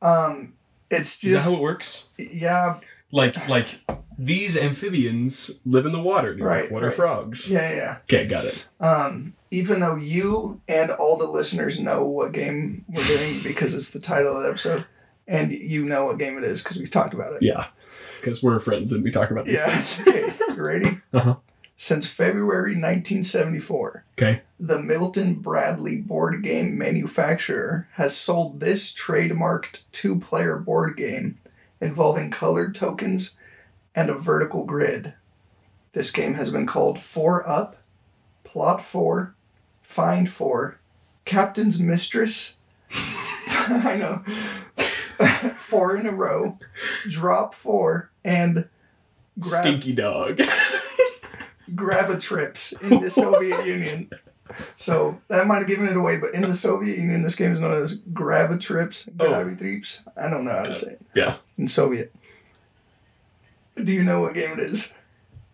Um, it's Is that just how it works? yeah, Like like these amphibians live in the water. And you're like, Right, what are right. frogs? Yeah, yeah. Okay, got it. Um, even though you and all the listeners know what game we're doing because it's the title of the episode, and you know what game it is because we've talked about it. Yeah, because we're friends and we talk about these Yeah. things. okay, you ready? Uh-huh. Since February 1974, Okay. the Milton Bradley board game manufacturer has sold this trademarked two player board game involving colored tokens and a vertical grid. This game has been called Four Up, Plot Four, Find Four, Captain's Mistress. I know. four in a row, Drop Four, and Grab Stinky dog. Gravitrips in the Soviet Union. So that might have given it away, but in the Soviet Union, this game is known as Gravitrips. Oh. Gravitrips. I don't know how to say it yeah. in Soviet. Do you know what game it is?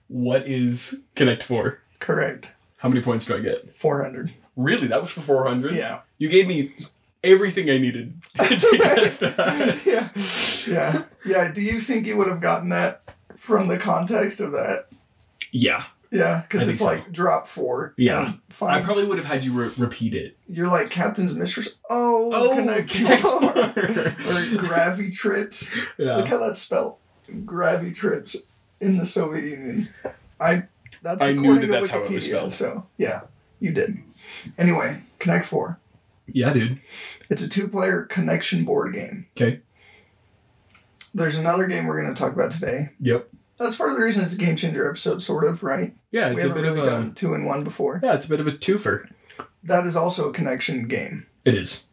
What is Connect Four? Correct. How many points do I get? 400. Really? That was for 400? Yeah. You gave me everything I needed to guess that. yeah. Yeah. Yeah. Do you think you would have gotten that from the context of that? Yeah. Yeah, because it's so. like drop four. Yeah. and I probably would have had you re- repeat it. You're like Captain's Mistress. Oh, oh, connect, four. or Gravy Trips. yeah. Look how that's spelled. Gravy Trips in the Soviet Union. I that's I knew that to that's how it was spelled. So yeah, you did. Anyway, Connect Four. Yeah, dude. It's a two-player connection board game. Okay. There's another game we're going to talk about today. Yep. That's part of the reason it's a game changer episode, sort of, right? Yeah, we it's a haven't bit really of a done two in one before. yeah, it's a bit of a twofer. That is also a connection game. It is,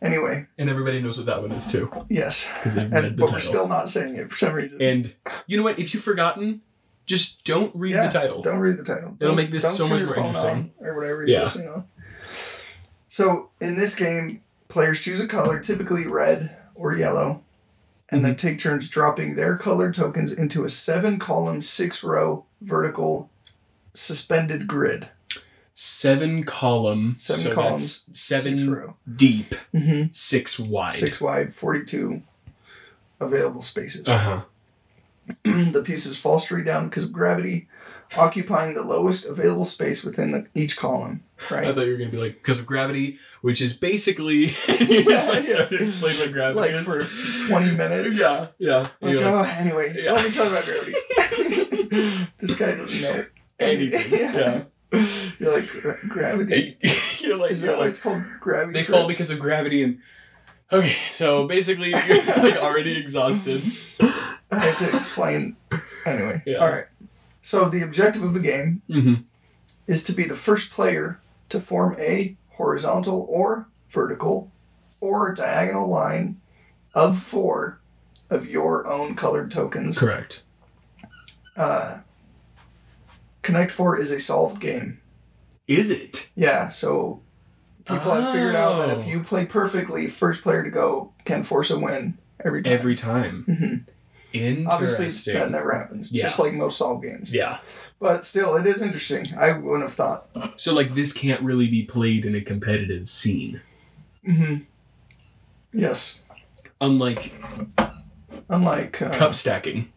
Anyway, and everybody knows what that one is too yes, because they've read and, the but we're still not saying it for some reason. And you know what? If you've forgotten, just don't read yeah, the title. Don't read the title. It'll Don't- make this so much your more phone interesting. or whatever you're Yeah. listening on. So in this game, players choose a color, typically red or yellow, and Mm-hmm. then take turns dropping their colored tokens into a seven-column, six-row vertical suspended grid. Seven column. Seven so columns, That's seven six row. deep, Mm-hmm. six wide. Six wide, forty-two available spaces. Uh huh. the pieces fall straight down because of gravity, occupying the lowest available space within the, each column. Right. I thought you were gonna be like because of gravity, which is basically you Yeah, like yeah. start to explain what gravity like is. for 20 minutes. yeah, yeah. Like, like, oh, anyway, Yeah. let me talk about gravity. this guy doesn't know anything. yeah. You're like "Gra- gravity. you're like, Is you're that why like it's called gravity? they fall because of gravity and. Okay, so basically you're like already exhausted. I have to explain. Anyway, Yeah. all right. So the objective of the game Mm-hmm. is to be the first player to form a horizontal or vertical or diagonal line of four of your own colored tokens. Correct. Uh, Connect Four is a solved game. Is it? Yeah, so people have figured out that if Oh. you play perfectly, first player to go can force a win every time. Every time. Mhm. Obviously, that never happens. Yeah. Just like most solved games. yeah. But still, it is interesting. I wouldn't have thought. So like this can't really be played in a competitive scene. Mm-hmm. Yes. Unlike Unlike. Uh, cup stacking,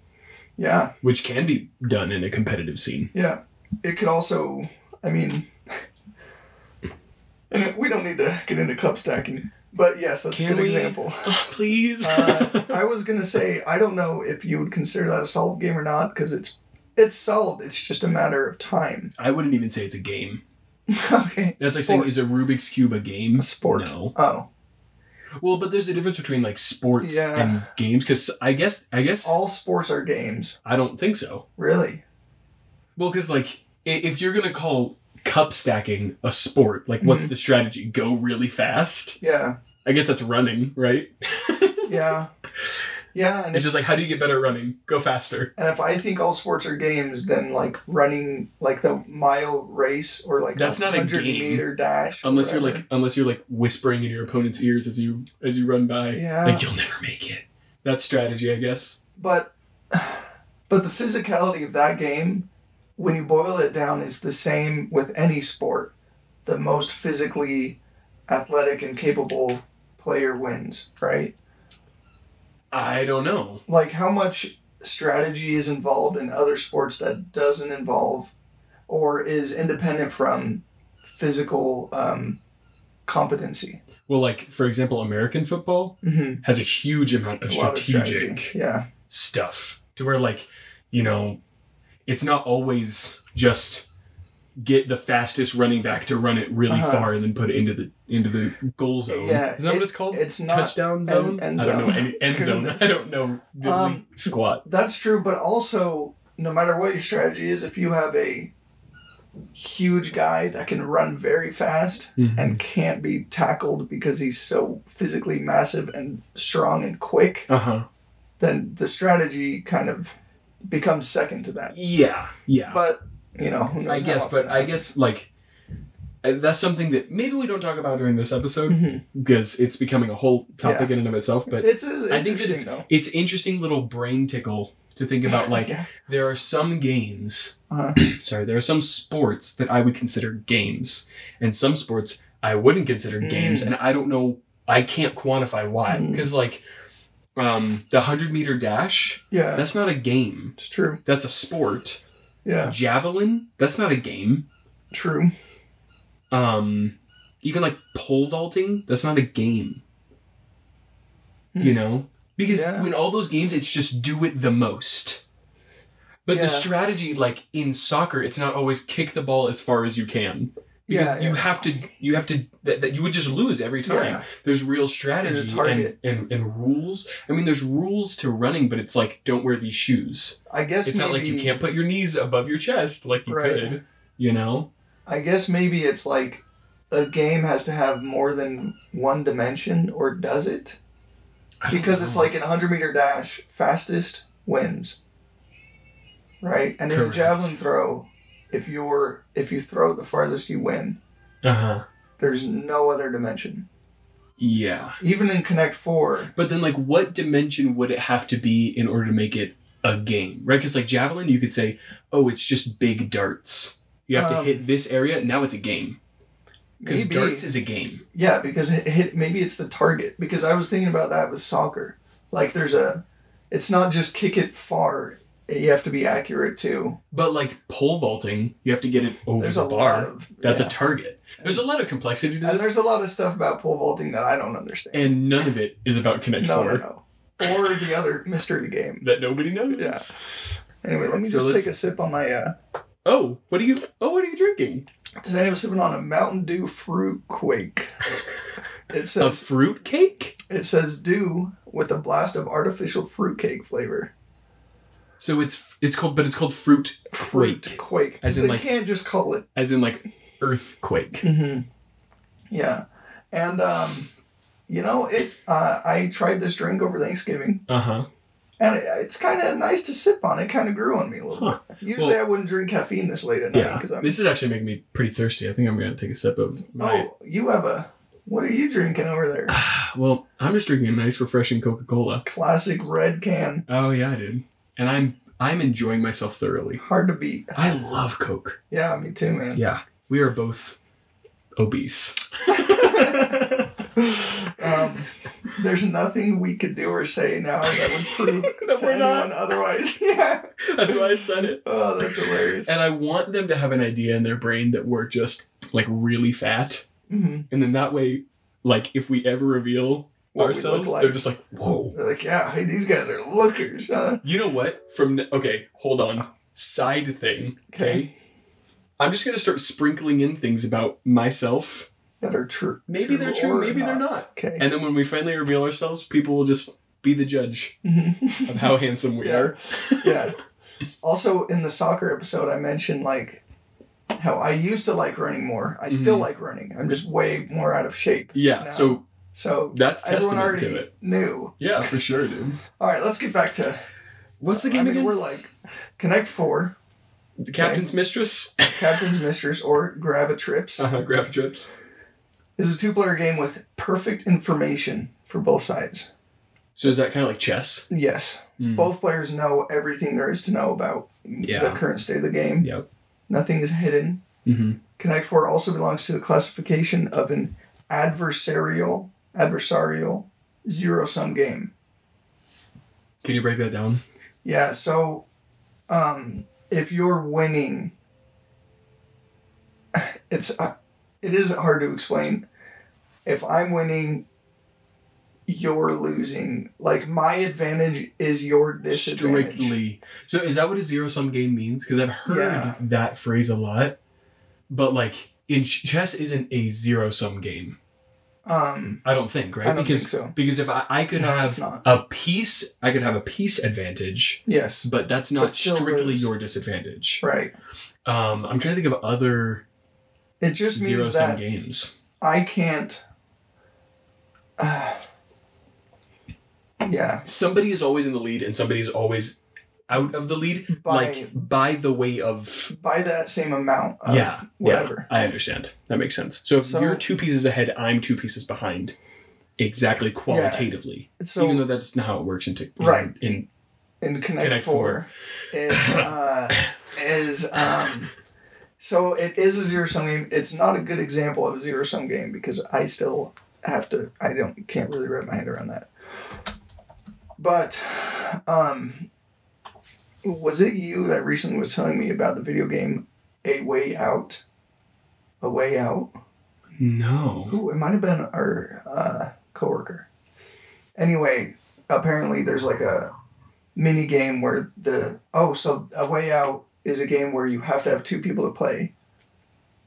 Yeah. which can be done in a competitive scene. Yeah. It could also. I mean. And we don't need to get into cup stacking. But yes, that's a good we? example. please. uh, I was gonna say I don't know if you would consider that a solved game or not because it's it's solved. It's just a matter of time. I wouldn't even say it's a game. okay, That's like Sport. saying is a Rubik's cube a game? a sport. No. Oh, Well, but there's a difference between like sports Yeah. and games because I guess I guess all sports are games. I don't think so. Really? Well, because like if you're gonna call cup stacking a sport, like what's Mhm. the strategy? Go really fast. Yeah. I guess that's running, right? Yeah. Yeah, and It's if, just like how do you get better at running? Go faster. and if I think all sports are games, then like running like the mile race or like That's not a game. meter dash. Unless you're like unless you're like whispering in your opponent's ears as you as you run by. Yeah. Like you'll never make it. That's strategy, I guess. But but the physicality of that game, when you boil it down, it's the same with any sport. The most physically athletic and capable player wins, right? I don't know. Like how much strategy is involved in other sports that doesn't involve or is independent from physical um, competency. Well, like for example, American football Mm-hmm. has a huge amount of lot of strategic. Yeah. stuff to where like you know it's not always just get the fastest running back to run it really Uh-huh. far and then put it into the into the goal zone. Yeah, Isn't that it- what it's called? it's not touchdown zone. end I don't know any end zone. I don't know Um, squat. That's true, but also, no matter what your strategy is, if you have a huge guy that can run very fast Mhm. and can't be tackled because he's so physically massive and strong and quick, Uh huh. then the strategy kind of becomes second to that. Yeah. Yeah. But, you know, I guess, but I guess like that's something that maybe we don't talk about during this episode because it's becoming a whole topic in and of itself. But it's uh, I think that interesting, it's though. it's interesting little brain tickle to think about. Like Yeah. there are some games, Uh-huh. sorry, there are some sports that I would consider games, and some sports I wouldn't consider games, Mm. and I don't know, I can't quantify why. Mm. Because like um, the hundred meter dash, Yeah, that's not a game. it's true. That's a sport. Yeah, Javelin, that's not a game. true. um even like pole vaulting that's not a game you know because Hmm. Yeah. when all those games it's just do it the most but Yeah. the strategy like in soccer it's not always kick the ball as far as you can because Yeah, you yeah. have to you have to that, that you would just lose every time Yeah. there's real strategy and, target. and and rules i mean there's rules to running but it's like don't wear these shoes I guess it's not like you can't put your knees above your chest like you Right. could you know I guess maybe it's like a game has to have more than one dimension, or does it? Because it's like an 100 meter dash, fastest wins. Right? And in a javelin throw, if you're if you throw the farthest you win, uh-huh there's no other dimension. yeah Even in Connect 4, But then, like, what dimension would it have to be in order to make it a game, right? Because, like, javelin, you could say, oh, it's just big darts. You have to Um, hit this area, now it's a game. Because darts is a game. yeah, because it hit maybe it's the target. Because I was thinking about that with soccer. Like there's a it's not just kick it far. You have to be accurate too. But, like, pole vaulting, you have to get it over There's the a bar. lot of That's yeah. a target. There's a lot of complexity to And this, there's a lot of stuff about pole vaulting that I don't understand. and none of it is about Connect no, 4 no, no. Or the other mystery game. that nobody knows. Yeah. Anyway, let me So just let's- take a sip on my. uh Oh, what are you? Oh, what are you drinking? Today I'm sipping on a Mountain Dew Fruit Quake. It A says fruit cake? it says dew with a blast of artificial fruitcake flavor. So it's it's called, but it's called fruit Fruit quake, Quake. As in, they like- can't just call it. as in like earthquake. hmm Yeah, and um, you know it. Uh, I tried this drink over Thanksgiving, Uh huh. and it, it's kind of nice to sip on. It kind of grew on me a little Huh. bit. Usually, Well- I wouldn't drink caffeine this late at night Yeah, because I'm. this is actually making me pretty thirsty. I think I'm gonna take a sip of my. Oh, you have a. What are you drinking over there? Well, I'm just drinking a nice, refreshing Coca-Cola. Classic red can. Oh yeah, dude, and I'm I'm enjoying myself thoroughly. Hard to beat. I love Coke. Yeah, me too, man. Yeah, we are both obese. um, there's nothing we could do or say now that would prove That to we're not. anyone otherwise. yeah. That's why I said it. Oh, that's hilarious. And I want them to have an idea in their brain that we're just like really fat, hmm and then that way, like if we ever reveal What ourselves, look like. they're just like, whoa. They're like, yeah, hey, these guys are lookers, huh? You know what? From okay, hold on. Side thing. Okay. I'm just gonna start sprinkling in things about myself. That are true. Maybe they're true, maybe they're not. Okay. And then when we finally reveal ourselves, people will just be the judge of how handsome we Yeah. are. yeah. Also, in the soccer episode, I mentioned like how I used to like running more. I still Mhm. like running. I'm just way more out of shape. Yeah. No. So So that's everyone testament already to it. knew. Yeah, for sure, dude. All right, let's get back to. What's the I game mean, again? we're like Connect Four, The Captain's Mistress. Captain's Mistress, or Gravitrips. Uh-huh, graphic trips. is a two-player game with perfect information for both sides. So is that kind of like chess? Yes, Mm. both players know everything there is to know about Yeah. the current state of the game. Yep. Nothing is hidden. Mm-hmm. Connect Four also belongs to the classification of an adversarial adversarial zero sum game. Can you break that down? Yeah, so um, if you're winning, it's uh, it is hard to explain. If I'm winning, you're losing. Like my advantage is your disadvantage. Strictly. So is that what a zero sum game means? Because I've heard Yeah. that phrase a lot, but like in ch- chess isn't a zero sum game. Um, I don't think right I don't because think so. because if I, I could No, have a piece, I could have a piece advantage, Yes, but that's not But strictly your disadvantage. right. Um, I'm trying to think of other It just zero means sum that games. I can't. Uh, yeah, Somebody is always in the lead, and somebody is always out of the lead, By- like by the way of by that same amount. Of yeah, whatever. yeah. I understand. That makes sense. So if So- you're two pieces ahead, I'm two pieces behind, exactly qualitatively. So Even though that's not how it works in, t- in Right. in in Connect, Connect Four, is uh, is um, so it is a zero sum game. It's not a good example of a zero sum game because I still have to. I don't can't really wrap my head around that. But, um, was it you that recently was telling me about the video game A Way Out? A Way Out. no. Ooh, it might have been our uh, coworker. Anyway, apparently there's like a mini game where the oh, so a way out is a game where you have to have two people to play.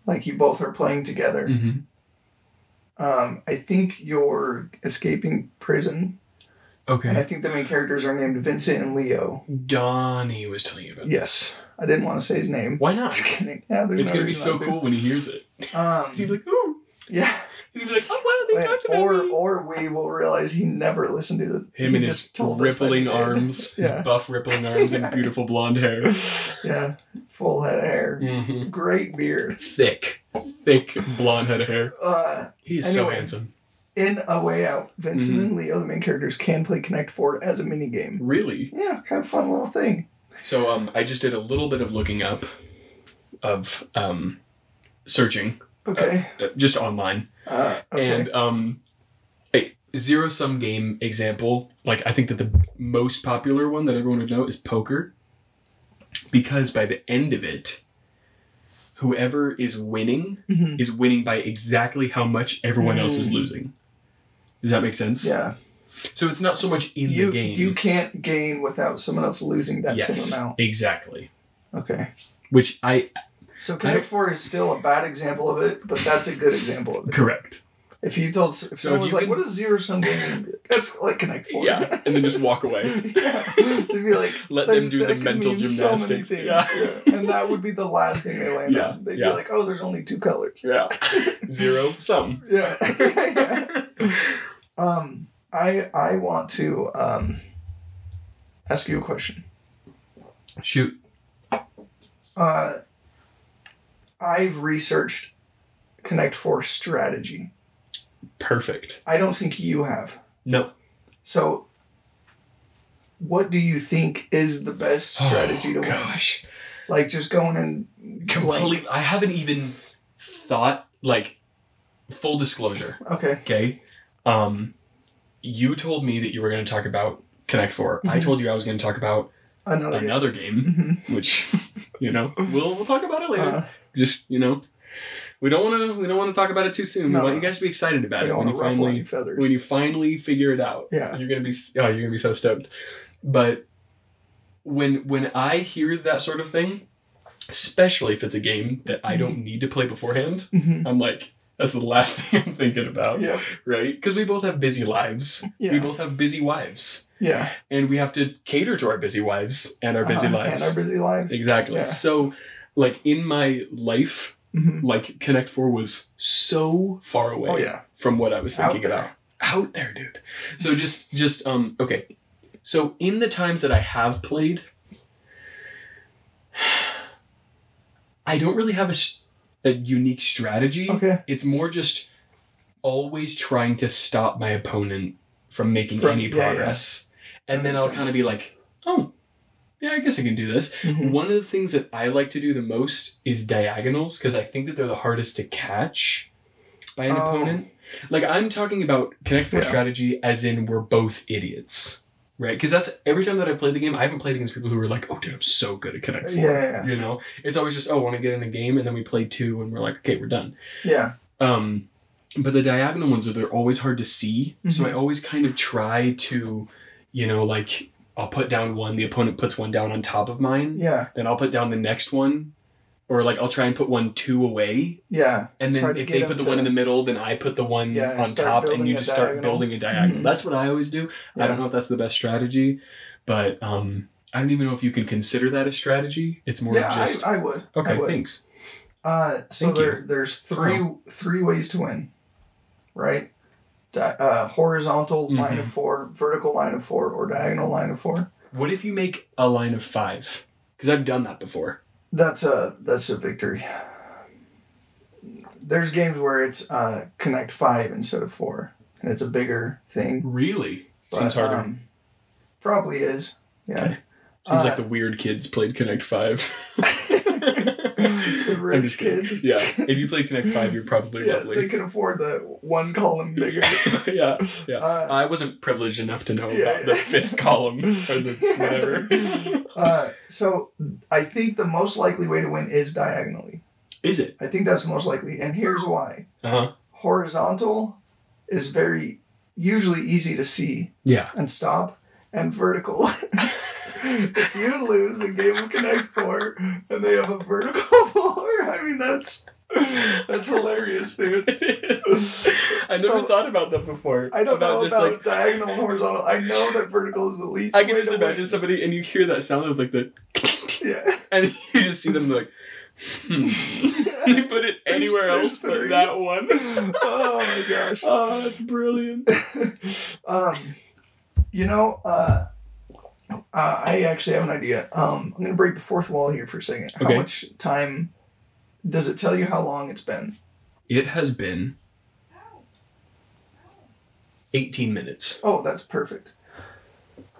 Like you both are playing together. hmm Um, I think you're escaping prison, and I think the main characters are named Vincent and Leo. Donnie was telling you about. Yes, I didn't want to say his name. Why not? Just kidding. Yeah, there's It's no gonna be so cool when he hears it. Um, He's be like, "Ooh!" yeah. He's gonna be like, "Oh wow, they talked about or me." or we will realize he never listened to the Him he and his told us that he rippling arms, Yeah. his buff rippling arms, and beautiful blonde hair. yeah, full head of hair, hmm great beard. Thick, thick blonde head of hair. Uh, He is so handsome. In A Way Out, Vincent Mm-hmm. and Leo, the main characters, can play Connect Four as a mini game. Really. Yeah, kind of fun little thing. So um, I just did a little bit of looking up, of um, searching, Okay. uh, just online, Uh, okay. and um, a zero sum game example. Like I think that the most popular one that everyone would know is poker, because by the end of it, whoever is winning Mhm. is winning by exactly how much everyone else is Mm. losing. Does that make sense? yeah, So it's not so much in you the game. you can't gain without someone else losing that yes, same amount. exactly. Okay. Which I So Connect Four is still a bad example of it, but that's a good example of it. correct. If you told, if if someone was like, can- "What is zero sum game?" That's like Connect Four. Yeah, and then just walk away. yeah. They'd be like, Let them do the mental mean so gymnastics." Yeah. Yeah. and that would be the last thing they land Yeah, on. They'd yeah. be like, "Oh, there's only two colors." Yeah, zero sum. Yeah. Um, I I want to um ask you a question. Shoot. Uh, I've researched Connect Four strategy. Perfect. I don't think you have. No. So, what do you think is the best strategy to win? Oh, Gosh. Like just going and blank. Complete. I haven't even thought like full disclosure. Okay. Okay. Um, you told me that you were going to talk about Connect 4 I Mhm. told you I was going to talk about Another. game. another game, Mhm. which you know we'll we'll talk about it later. Uh, Just you know, we don't want to we don't want to talk about it too soon. No. we want you guys to be excited about it when you finally when you finally figure it out. Yeah. you're gonna be oh you're gonna be so stoked. But when when I hear that sort of thing, especially if it's a game that I don't need to play beforehand, Mhm. I'm like. That's the last thing I'm thinking about, Yep. right? Because we both have busy lives. Yeah. We both have busy wives, Yeah. and we have to cater to our busy wives and our busy Uh-huh. lives. And our busy lives. Exactly. Yeah. So, like in my life, Mhm. like Connect Four was so far away Oh yeah. from what I was thinking there. about. Out there, dude. So just, just um, okay. So in the times that I have played, I don't really have a, s- a unique strategy. Okay. It's more just always trying to stop my opponent from making From- any yeah, yeah. progress, and then I'll kind of be like, oh. Yeah, I guess I can do this. Mhm. One of the things that I like to do the most is diagonals because I think that they're the hardest to catch by an Oh. opponent. Like I'm talking about connect four Yeah. strategy as in we're both idiots. Right? Because that's every time that I've played the game, I haven't played against people who are like, "Oh, dude, I'm so good at Connect Four. Yeah, yeah, yeah. You know, it's always just, "Oh, I want to get in a game," and then we play two, and we're like, "Okay, we're done." Yeah. Um, but the diagonal ones are they're always hard to see, so I Mhm. always kind of try to, you know, like I'll put down one, the opponent puts one down on top of mine, Yeah. then I'll put down the next one, or like I'll try and put one two away, Yeah. and then if they put the one in the middle, then I put the one Yeah, on top, and you just start diagonal. building a diagonal. Mhm. That's what I always do. I don't know if that's the best strategy, but um, I don't even know if you can consider that a strategy. It's more Yeah, of just I, I would. I okay. would. Thanks. Uh, so Thank there, there's three three ways to win, right? Di- uh, horizontal line Mhm. of four, vertical line of four, or diagonal line of four. What if you make a line of five? Because I've done that before. That's a that's a victory. There's games where it's uh, connect five instead of four, and it's a bigger thing. Really? but, Seems harder. um, probably is. Yeah. Okay. Seems uh, like the weird kids played Connect Five. the I'm rich just kidding. kids. Yeah. If you played Connect Five, you're probably Yeah, they lovely. can afford the one column bigger. yeah. Yeah. Uh, I wasn't privileged enough to know Yeah, about the fifth column or the whatever. uh, so I think the most likely way to win is diagonally. Is it? I think that's the most likely, and here's why. Uh huh. Horizontal is very usually easy to see Yeah. and stop, and vertical. If you lose a game of Connect Four and they have a vertical four, I mean that's that's hilarious, dude. I never So- thought about that before. I don't about know just about like diagonal and horizontal. I know that vertical is the least. I can just imagine somebody and you hear that sound of like the Yeah. and you just see them like hmm. they put it anywhere there's else but that one. oh my gosh. Oh, that's brilliant. um, you know, uh, uh, I actually have an idea. Um, I'm gonna break the fourth wall here for a second. How Okay. much time does it tell you how long it's been? It has been 18 minutes. Oh, that's perfect.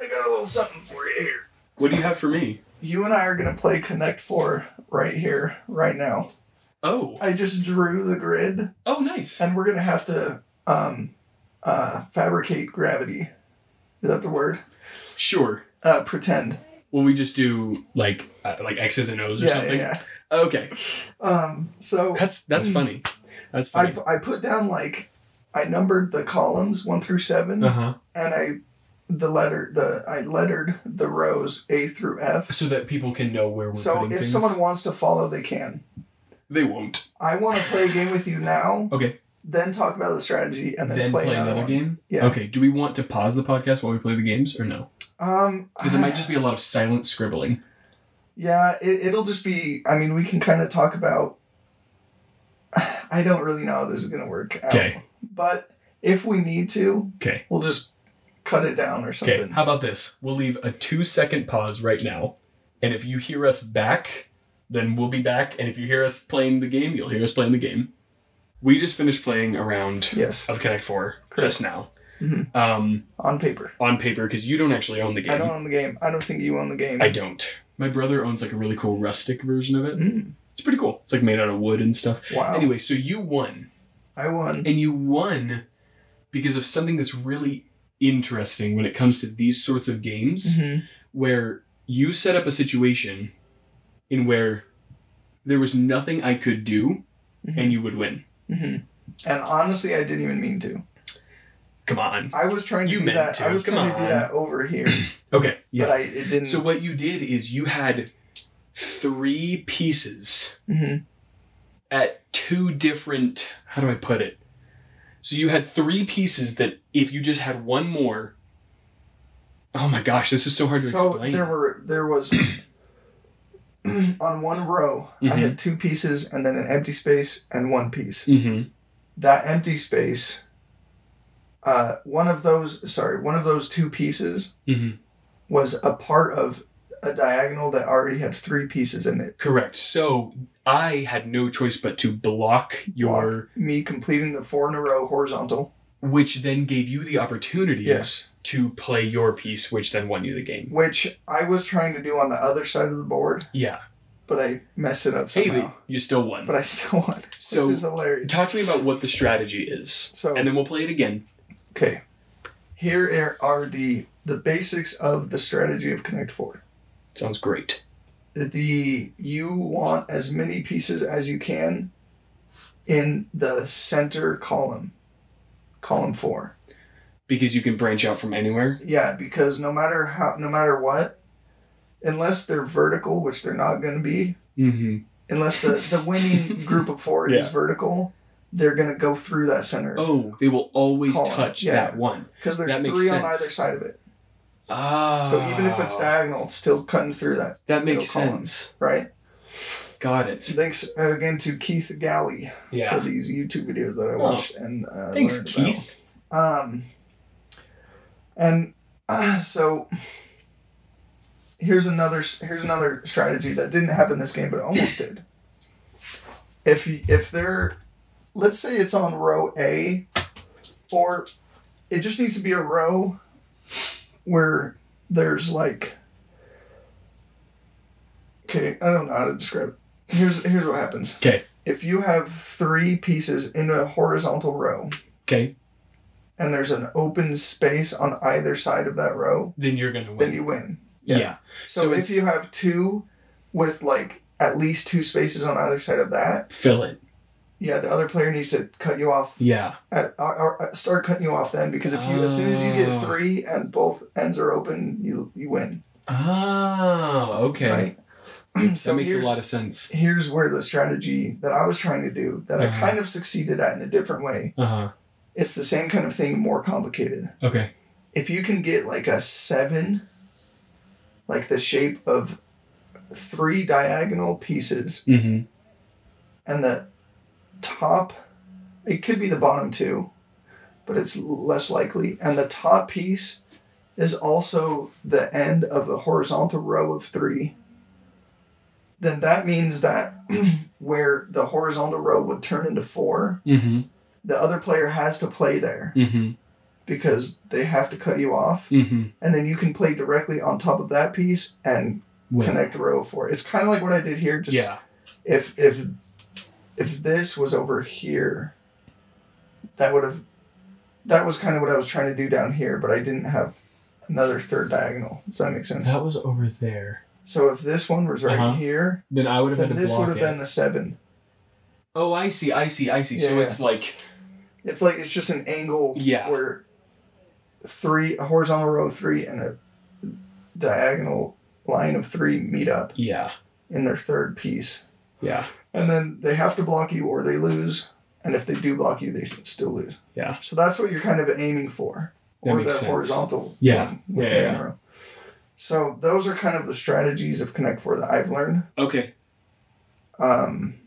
I got a little something for you here. What do you have for me? You and I are gonna play Connect Four right here, right now. Oh. I just drew the grid, Oh, nice. and we're gonna have to um, uh, fabricate gravity. Is that the word? Sure. Uh, pretend. Will we just do like uh, like X's and O's or Yeah, something? yeah, Okay. yeah. Um, so That's that's funny. That's funny. I I put down like I numbered the columns one through seven, Uh huh. and I the letter the I lettered the rows A through F. So that people can know where we're So if things. someone wants to follow, they can. they won't. I want to play a game with you now, Okay. Then talk about the strategy, and then, Then, play, play, another, game. Yeah. Okay. Do we want to pause the podcast while we play the games or no? Um, Because it might just be a lot of silent scribbling. Yeah, it, it'll just be. I mean, we can kind of talk about. I don't really know how this is gonna work out. Okay. But if we need to, Okay. we'll just cut it down or something. Okay. How about this? We'll leave a two second pause right now, and if you hear us back, then we'll be back. And if you hear us playing the game, you'll hear us playing the game. We just finished playing a round Yes, of Connect Four Correct. just now. Mhm. Um, on paper. on paper because you don't actually own the game. I don't own the game. I don't think you own the game. I don't. My brother owns like a really cool rustic version of it. Mm, It's pretty cool. It's like made out of wood and stuff. wow. Anyway, so you won. I won. And you won because of something that's really interesting when it comes to these sorts of games Mhm. where you set up a situation in where there was nothing I could do Mhm. and you would win. Mhm. And honestly, I didn't even mean to. Come on. I was trying to You do meant that. to. I was Come trying to do that over here, Okay. Yeah. but I it didn't. so what you did is you had three pieces Mhm. at two different how do I put it? So you had three pieces that if you just had one more Oh my gosh, this is so hard to So explain. there were there was on one row I Mhm. had two pieces and then an empty space and one piece. mm-hmm. That empty space, uh, one of those sorry, one of those two pieces Mm-hmm. was a part of a diagonal that already had three pieces in it. Correct. So I had no choice but to block your Me completing the four in a row horizontal. which then gave you the opportunity Yes. To play your piece, which then won you the game. Which I was trying to do on the other side of the board, Yeah. but I messed it up somehow. but you still won. But I still won. So- which is hilarious. Talk to me about what the strategy is. So and then we'll play it again. Okay. Here are- are the the basics of the strategy of Connect Four. Sounds great. The you want as many pieces as you can in the center column, column four. Because you can branch out from anywhere. Yeah, because no matter how, no matter what, unless they're vertical, which they're not going to be, Mm-hmm. unless the the winning group of four is vertical, they're going to go through that center. Oh, they will always Column, touch yeah. that one. because there's that three on either side of it. Ah. So even if it's diagonal, it's still cutting through that, that makes middle column. sense. right? Got it. Thanks uh, again to Keith Galley Yeah. for these YouTube videos that I Oh. watched and uh, Thanks, learned about. Keith. Um, and uh, so here's another here's another strategy that didn't happen this game, but almost did. If you- if they're, let's say it's on row A, or it just needs to be a row where there's like. Okay, I don't know how to describe it. Here's here's what happens. Okay. If you have three pieces in a horizontal row, Okay. And there's an open space on either side of that row, Then you're gonna win. then you win. yeah. yeah. So, So if you have two with like at least two spaces on either side of that, Fill it. yeah, the other player needs to cut you off Yeah. at, or, or start cutting you off then because if you as soon as you get Oh. three and both ends are open, you you win. Oh, okay. Right. so that makes a lot of sense. Here's where the strategy that I was trying to do that I Uh-huh. kind of succeeded at in a different way. Uh huh. It's the same kind of thing, more complicated. Okay. if you can get like a seven, like the shape of three diagonal pieces, Mm-hmm. and the top, it could be the bottom two, but it's less likely. And the top piece is also the end of a horizontal row of three. Then that means that where the horizontal row would turn into four, Mm-hmm. The other player has to play there Mm-hmm. because they have to cut you off. Mm-hmm. and then you can play directly on top of that piece and Win. connect row four. It's kind of like what I did here. Just yeah. if if if this was over here, that would have that was kind of what I was trying to do down here, but I didn't have another third diagonal. Does that make sense? That was over there. So if this one was right Uh-huh. here, Then I would have then had to this would have it. been the seven. Oh, I see. I see. I see. so Yeah. it's like It's like it's just an angle Yeah. where three a horizontal row of three and a diagonal line of three meet up yeah, in their third piece. yeah, and then they have to block you or they lose. And if they do block you, they still lose. yeah. So that's what you're kind of aiming for, That or the sense. horizontal. Yeah. Yeah, yeah. So those are kind of the strategies of Connect Four that I've learned. Okay. Um,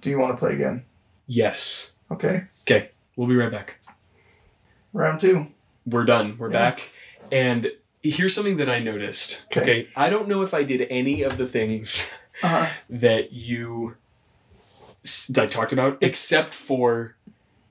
do you want to play again? Yes. Okay, Okay. We'll be right back. round two. We're done. We're Yeah. back. And here's something that I noticed. okay. I don't know if I did any of the things Uh, that you that I talked about, except for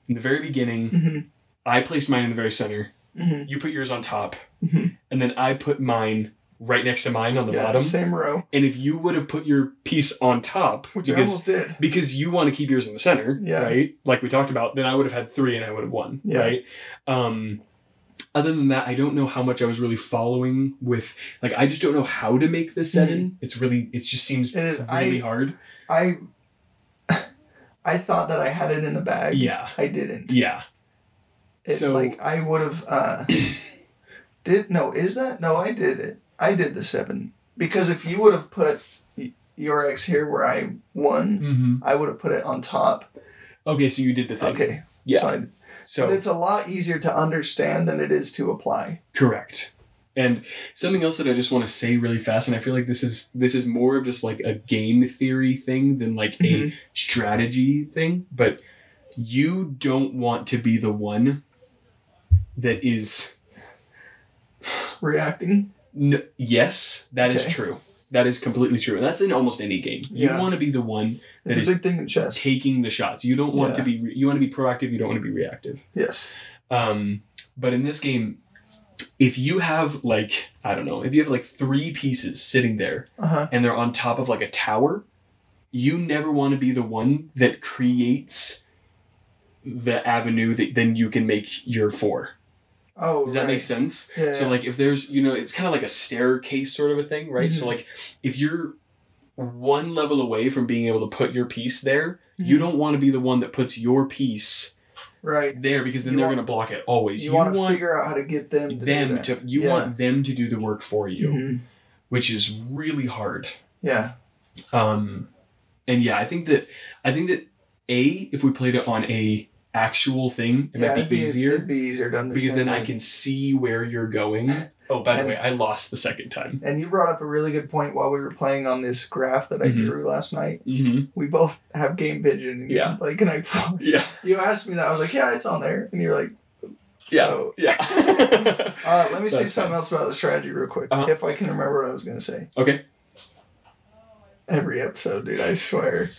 in the very beginning, mhm, I placed mine in the very center. mhm. You put yours on top, Mhm. and then I put mine right next to mine on the yeah, bottom. same row, And if you would have put your piece on top, which I because almost did. because you want to keep yours in the center, Yeah. right? Like we talked about, then I would have had three and I would have won, Yeah. right? Um, other than that, I don't know how much I was really following with. Like, I just don't know how to make this seven. It's really, it just seems Mm-hmm. It is. really I hard. I I thought that I had it in the bag. Yeah, I didn't. yeah. It, So- like I would have uh did no is that no I did it I did the seven because if you would have put your X here where I won Mm-hmm. I would have put it on top Okay, so you did the thing. okay Yeah. so, I, So but it's a lot easier to understand than it is to apply Correct. And something else that I just want to say really fast, and I feel like this is this is more of just like a game theory thing than like Mhm. a strategy thing. But you don't want to be the one that is. reacting N- yes, that is Okay. true. That is completely true, and that's in almost any game. You Yeah. want to be the one it's a is big thing in chess taking the shots. You don't want to be. Re- you want to be proactive. You don't want to be reactive. yes Um, but in this game, if you have like I don't know, if you have like three pieces sitting there uh-huh and they're on top of like a tower, you never want to be the one that creates the avenue that then you can make your four. Oh, Does that right. make sense? Yeah, So yeah. like if there's you know it's kind of like a staircase sort of a thing, right? So Mhm. like if you're one level away from being able to put your piece there, you Mhm. don't want to be the one that puts your piece right. there because then You they're want- going to block it always. You, want to figure out how to get them to do them to you Yeah. want them to do the work for you, Mhm. which is really hard. Yeah. Um, and yeah, I think that I think that a if we played it on a actual thing, it yeah, might it'd be easier It'd be easier to understand. because then I can see where you're going. Oh, by the And- way, I lost the second time. And you brought up a really good point while we were playing on this graph that I Mhm. drew last night. Mm-hmm. We both have game vision. And Yeah. can play Connect Four. Yeah, You asked me that. I was like, yeah, it's on there. And you're like, yeah, So- yeah. uh, let me say something fine. else about the strategy real quick, Uh-huh. if I can remember what I was going to say. Okay. Every episode, dude, I swear.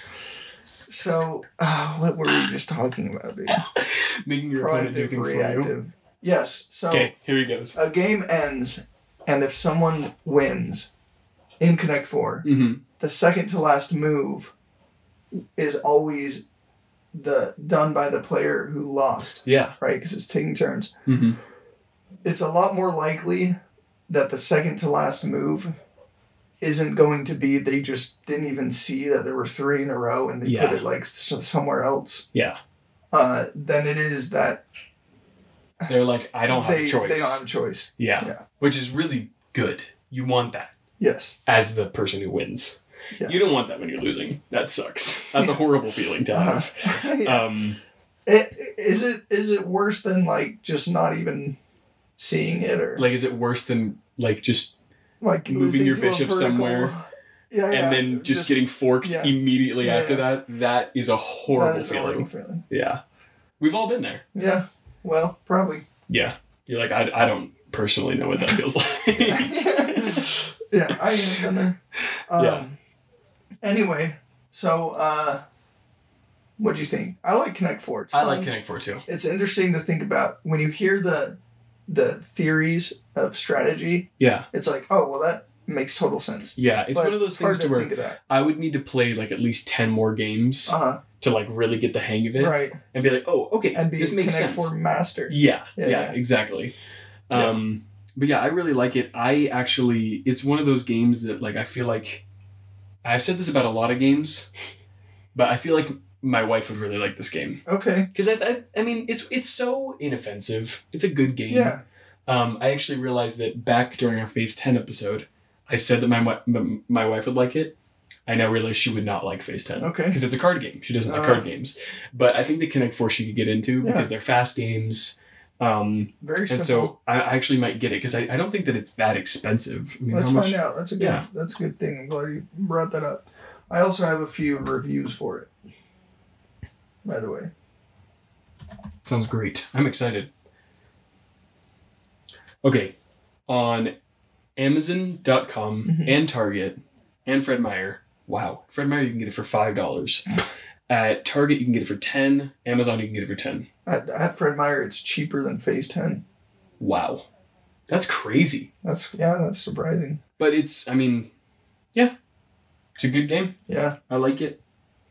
So, uh, what were we just talking about, dude? Making your opponent do things for you. reactive. Yes. So, Okay, here he goes. a game ends, and if someone wins in Connect Four, Mm-hmm. the second to last move is always the done by the player who lost, Yeah. right? Because it's taking turns. Mm-hmm. It's a lot more likely that the second to last move isn't going to be they just didn't even see that there were three in a row and they Yeah. put it like somewhere else Yeah. uh, than it is that They're like, I don't have a choice. they don't have a choice. yeah. Yeah. Which is really good. You want that Yes. as the person who wins. Yeah. You don't want that when you're losing. That sucks. That's a horrible feeling to have. Uh-huh. Yeah. Um, It, is it is it worse than like just not even seeing it or like, is it worse than like just like moving your bishop somewhere Yeah, yeah. and then just, getting forked yeah. immediately after that? That is a horrible is a feeling. horrible feeling. Yeah. We've all been there. Yeah. Well, probably. Yeah. You're like, I, I don't personally know what that feels like. yeah, I have been there. Um, Yeah. Anyway, so uh, what do you think? I like Connect Four. I like. Connect Four too. It's interesting to think about when you hear the the theories of strategy. Yeah. It's like, oh well, that makes total sense. Yeah. It's But one of those things to where think of that. I would need to play like at least 10 more games Uh huh. to like really get the hang of it Right. and be like, oh, okay, And be this makes sense. Four master. Yeah, Yeah, yeah, yeah. exactly. Yeah. Um, but yeah, I really like it. I actually, it's one of those games that like I feel like I've said this about a lot of games, but I feel like my wife would really like this game Okay. because I, I, I mean, it's it's so inoffensive. It's a good game. Yeah. Um, I actually realized that back during our Phase Ten episode, I said that my wi- my wife would like it. I now realize she would not like Phase Ten Okay. because it's a card game. She doesn't like Uh. card games, but I think the Connect Four she could get into Yeah. because they're fast games. Um, Very and simple. so I I actually might get it because I, I don't think that it's that expensive. I mean, Let's how much? find out. That's a good. Yeah. That's a good thing. I'm glad you brought that up. I also have a few reviews for it. By the way. Sounds great. I'm excited. Okay, on Amazon.com Mhm. and Target and Fred Meyer. Wow, Fred Meyer you can get it for five dollars. At Target you can get it for ten. Amazon you can get it for ten. At, at Fred Meyer, it's cheaper than Phase Ten. Wow, that's crazy. That's yeah, that's surprising. But it's I mean, yeah, it's a good game. Yeah, I like it.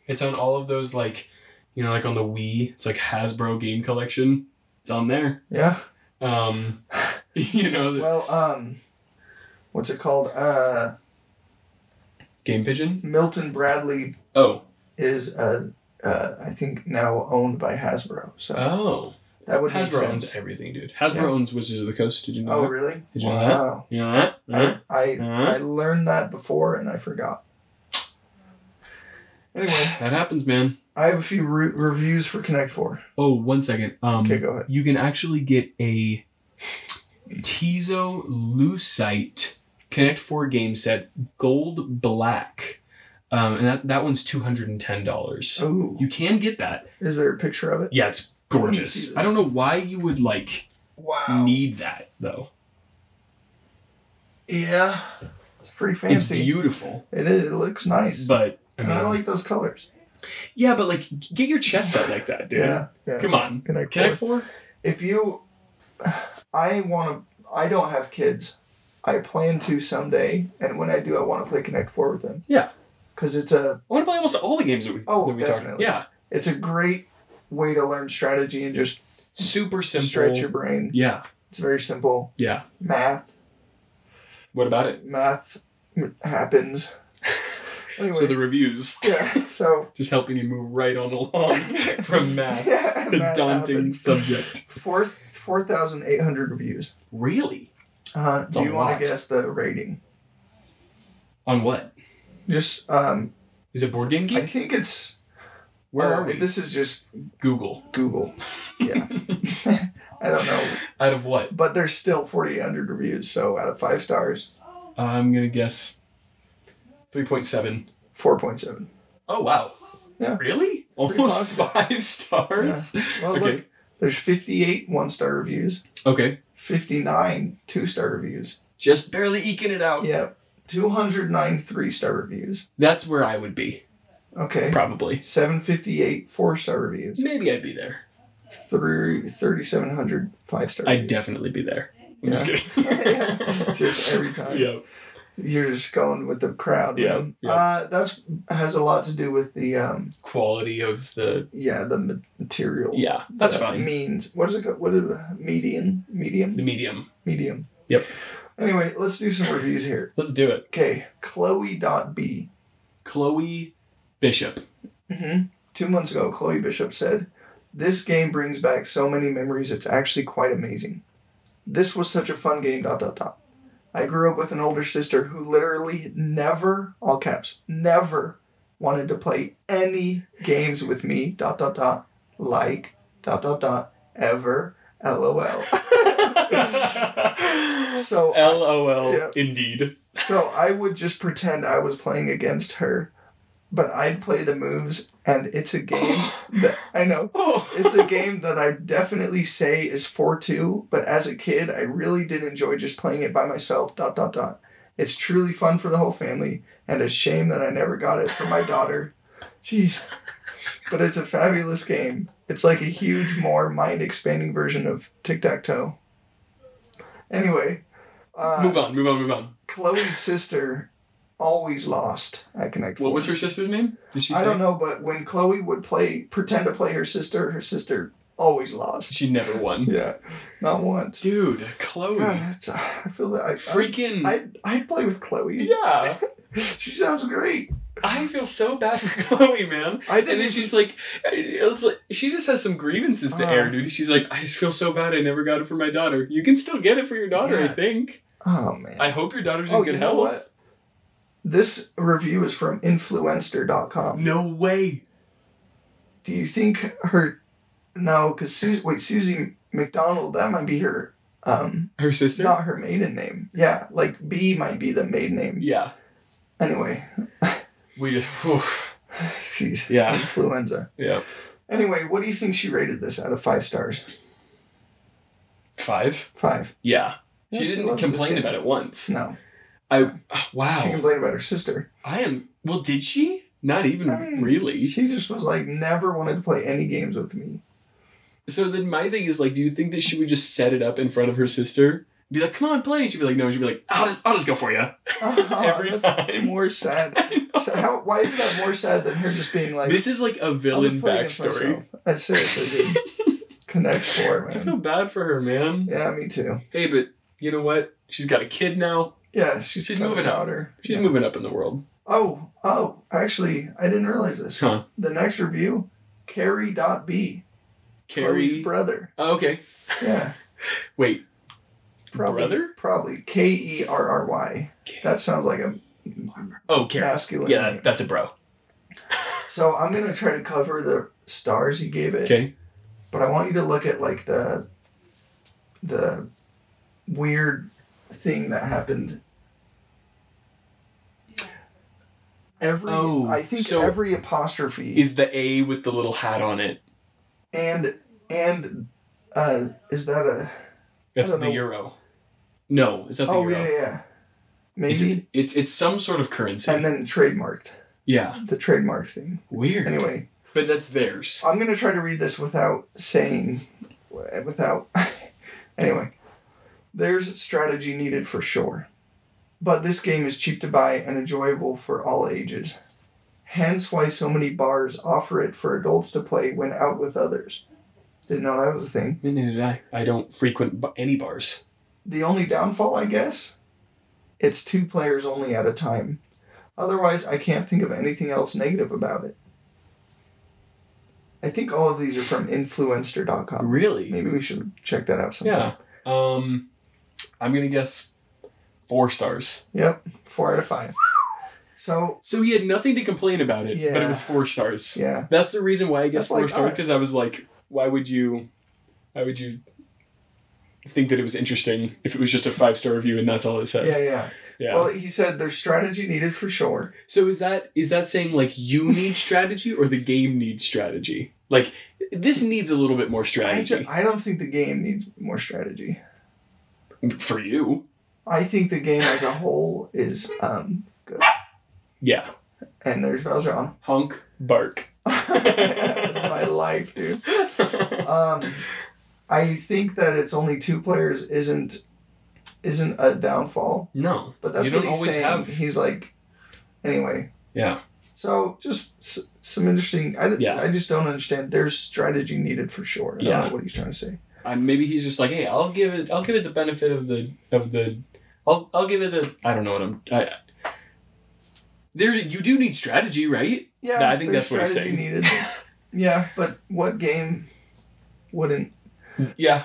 It's on all of those like, you know, like on the Wii. It's like Hasbro game collection. It's on there. yeah. Um, you know, the Well, um, what's it called? Uh, Game Pigeon. Milton Bradley Oh, is uh, uh, I think now owned by Hasbro. So oh, that would Hasbro owns everything, dude. Hasbro Yeah. owns Wizards of the Coast. Did you know Oh, that? really? Did you know wow. You know that? I, Huh? I Uh-huh. I learned that before and I forgot. Anyway, That happens, man. I have a few re- reviews for Connect Four. Oh, one second. Um, Okay, go ahead. You can actually get a Tizo Lucite Connect Four game set, gold black, um, and that that one's two hundred and ten dollars. Oh, You can get that. is there a picture of it? Yeah, it's gorgeous. I don't know why you would like Wow. need that though. Yeah, it's pretty fancy. It's beautiful, It is. It looks nice. but I mean, I like those colors. Yeah, but like get your chest set like that, dude. Yeah, yeah. Come on, Connect, Connect Four. Four. If you, I want to. I don't have kids. I plan to someday, and when I do, I want to play Connect Four with them. Yeah. Because it's a I want to play almost all the games that we Oh, that we talked. definitely. Yeah, it's a great way to learn strategy and just super simple. stretch your brain. Yeah, It's very simple. Yeah. Math, What about it? math happens. Anyway, So the reviews yeah. So just helping you move right on along from math, yeah, a math daunting subject. Four four thousand eight hundred reviews. Really? Uh, do you want to guess the rating? On what? Just um, Is it Board Game I think it's. Where oh, are we? This is just Google. Google. Yeah. I don't know, Out of what? but there's still forty eight hundred reviews. So out of five stars, I'm gonna guess 3.7. four point seven. Oh wow. Yeah. Really? Almost five stars? Well, Okay. look, there's fifty eight one star reviews, Okay. fifty nine two star reviews. Just barely eking it out. Yep. 209 three star reviews. That's where I would be, Okay. probably. 758 four star reviews. Maybe I'd be there. Three, 3,700 five star I'd definitely be there. I'm just Yeah. kidding. Just every time. Yeah. You're just going with the crowd. Yeah, man. yeah. Uh, that's has a lot to do with the um Quality of the. yeah the material. Yeah, that's that fine. Means what is it? called? What is it? Median? Medium? The medium. Medium. Yep. Anyway, let's do some reviews here. Let's do it. Okay, Chloe.b. Chloe Bishop. hmm Two months ago, Chloe Bishop said, This game brings back so many memories, it's actually quite amazing. This was such a fun game, dot dot dot. I grew up with an older sister who literally never, all caps, never wanted to play any games with me, dot dot dot, like, dot dot dot, ever, lol. So, LOL, Yeah. indeed. so I would just pretend I was playing against her, but I'd play the moves, and it's a game that, I know, Oh. it's a game that I definitely say is for 2, but as a kid, I really did enjoy just playing it by myself. Dot, dot, dot. It's truly fun for the whole family, and a shame that I never got it for my daughter. Jeez. But it's a fabulous game. It's like a huge, more mind expanding version of tic tac toe. Anyway, uh, move on, move on, move on. Chloe's sister always lost at Connect What Four. was her sister's name? Did she say? I don't know, but when Chloe would play, pretend to play her sister, her sister always lost. She never won. Yeah, not once. Dude, Chloe. God, uh, I feel that I, Freaking. I, I'd play with Chloe. yeah. She sounds great. I feel so bad for Chloe, man. I And didn't. then she's like, it's like, she just has some grievances to Uh. air, dude. She's like, I just feel so bad I never got it for my daughter. You can still get it for your daughter, I think. oh man. I hope your daughter's in oh, good health. This review is from Influencer.com. No way. Do you think her? No, because Susie. Wait, Susie McDonald. That might be her. Um, Her sister? not her maiden name. Yeah, like B might be the maiden name. Yeah. Anyway, We just, oof. she's Yeah. influenza. yeah. Anyway, what do you think she rated this out of five stars? Five? Five. Yeah. Yeah, she she didn't complain about it once. No, I, oh, wow. she complained about her sister. I am, well, did she? Not even I really. She just was like, never wanted to play any games with me. So then my thing is like, do you think that she would just set it up in front of her sister? Be like, come on, play. And she'd be like, no. And she'd be like, I'll just, I'll just go for you. Every that's time. More sad. So how, why is that more sad than her just being like, this is like a I'll villain just play against backstory. I seriously did. Connect Four, I feel bad for her, man. Yeah, me too. Hey, but you know what? She's got a kid now. Yeah, she's, She's moving up. daughter. She's Yeah. moving up in the world. Oh, oh, actually, I didn't realize this. Huh. The next review, Carrie dot B. Carrie. brother. Oh, okay. Yeah, Wait. probably. Brother? Probably K E R R Y. That sounds like a Oh, Carrie. masculine Yeah, name. that's a bro. So I'm gonna try to cover the stars he gave it, Okay. but I want you to look at like the the weird thing that happened. Every Oh, I think so- every apostrophe Is the A with the little hat on it? and and uh is that a That's the know. euro. No, is that the Euro? oh euro? yeah yeah maybe it, it's it's some sort of currency. and then trademarked yeah. the trademark thing. Weird. Anyway, But that's theirs. I'm gonna try to read this without saying, without. anyway, there's strategy needed for sure, but this game is cheap to buy and enjoyable for all ages. Hence, why so many bars offer it for adults to play when out with others. Didn't know that was a thing. Neither did I. I don't frequent any bars. The only downfall, I guess, it's two players only at a time. Otherwise, I can't think of anything else negative about it. I think all of these are from influencer.com. Really? Maybe we should check that out sometime. Yeah. Um, I'm gonna guess four stars. Yep, four out of five. So, So he had nothing to complain about it, but Yeah. it was four stars. yeah. That's the reason why I guess That's four like stars us. because I was like, why would you, why would you think that it was interesting if it was just a five star review and that's all it said? Yeah, yeah. Yeah. Well, he said there's strategy needed for sure. so is that is that saying like you need strategy or the game needs strategy? Like this needs a little bit more I, strategy ju- I don't think the game needs more strategy. for you. I think the game as a whole is um good. Yeah. And there's Valjean. Honk bark. My life, dude. Um, I think that it's only two players isn't isn't a downfall, no. but that's what he's saying. have. He's like, anyway. Yeah. So just s- some interesting. I, Yeah. I just don't understand. There's strategy needed for sure. I don't Yeah. know what he's trying to say. Uh, maybe he's just like, hey, I'll give it, I'll give it the benefit of the of the, I'll I'll give it the, I don't know what I'm. I, there, you do need strategy, right? Yeah, I think there's that's what he's strategy saying. needed. yeah, but what game wouldn't? Yeah.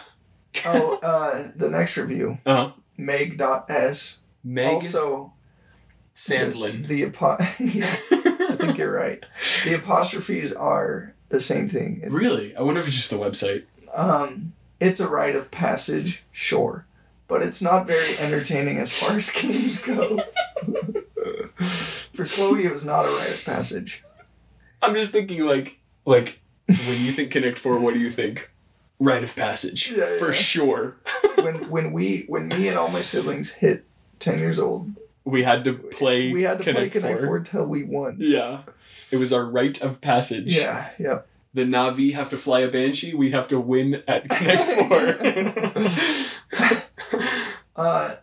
Oh, uh, the next review, Uh huh. Meg.s. Meg Also, Sandlin. the apo- yeah, I think you're right. The apostrophes are the same thing. Really? I wonder if it's just the website. Um, it's a rite of passage, sure, but it's not very entertaining as far as games go. For Chloe, it was not a rite of passage. I'm just thinking like like when you think Connect Four, what do you think? Rite of passage Yeah, for yeah. sure. When when we when me and all my siblings hit ten years old, We had to play. we had to Connect play Connect 4. Four till we won. Yeah, it was our rite of passage. Yeah, yeah. the Na'vi have to fly a Banshee, we have to win at Connect Four. Uh,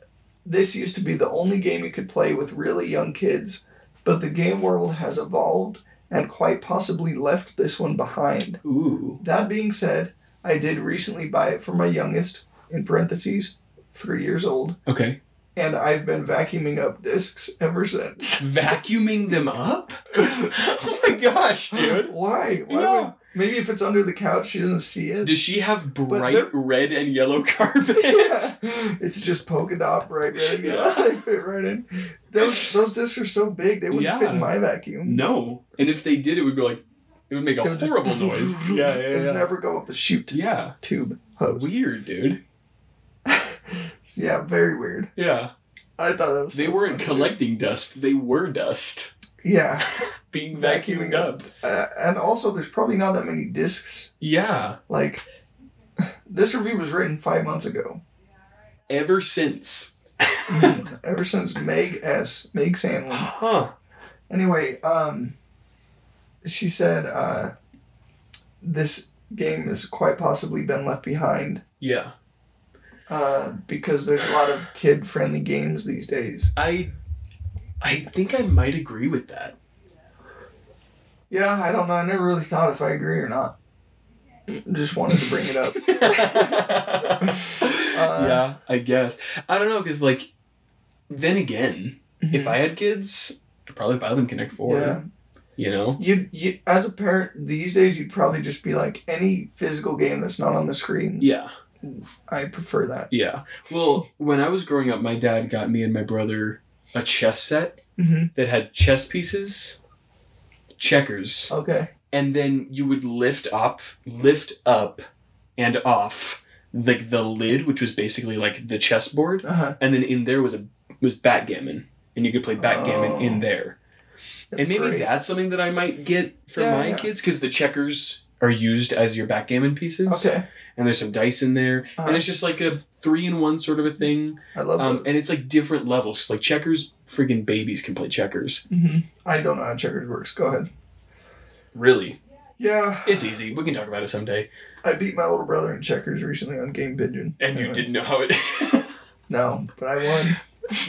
this used to be the only game you could play with really young kids, but the game world has evolved and quite possibly left this one behind. Ooh. That being said, I did recently buy it for my youngest, in parentheses, three years old, Okay. and I've been vacuuming up discs ever since. Vacuuming them up? oh my gosh, dude. Why? Why Yeah. would, maybe if it's under the couch, she doesn't see it. Does she have bright red and yellow carpet? Yeah. It's just polka dot bright red. Yeah, they fit right in. Those those discs are so big they wouldn't fit in my vacuum. No. And if they did, it would go like, it would make a It would just- horrible noise. Yeah, yeah, yeah. It'd never go up the chute Yeah. tube hose. Weird, dude. Yeah, very weird. Yeah. I thought that was. They so weren't funny, collecting dust, they were dust. Yeah, Being Vacuuming vacuumed up. uh, and also there's probably not that many discs. Yeah. Like, this review was written five months ago. Ever since. Ever since Meg S. Meg Sandlin. Huh. Anyway, um, she said uh, this game has quite possibly been left behind Yeah. uh, because there's a lot of kid-friendly games these days. I I think I might agree with that. Yeah, I don't know. I never really thought if I agree or not. Just wanted to bring it up. Uh, yeah, I guess. I don't know, because, like, then again, if mm-hmm. I had kids, I'd probably buy them Connect 4. Yeah. You know? You, you, as a parent these days, you'd probably just be like any physical game that's not on the screens. Yeah. I prefer that. Yeah. Well, when I was growing up, my dad got me and my brother a chess set hmm that had chess pieces, checkers, Okay. and then you would lift up, lift up, and off like the lid, which was basically like the chessboard, Uh huh. and then in there was a was backgammon, and you could play backgammon Oh. in there. and maybe great. that's something that I might get for Yeah, my yeah. kids because the checkers are used as your backgammon pieces. Okay. And there's some dice in there, Uh-huh. and it's just like a three in one sort of a thing. I love Um, those. and it's like different levels. 'cause, like checkers, friggin' babies can play checkers. hmm I don't know how checkers works. Go ahead. Really, Yeah. it's easy. We can talk about it someday. I beat my little brother in checkers recently on Game Pigeon. And you didn't know how it. No, but I won.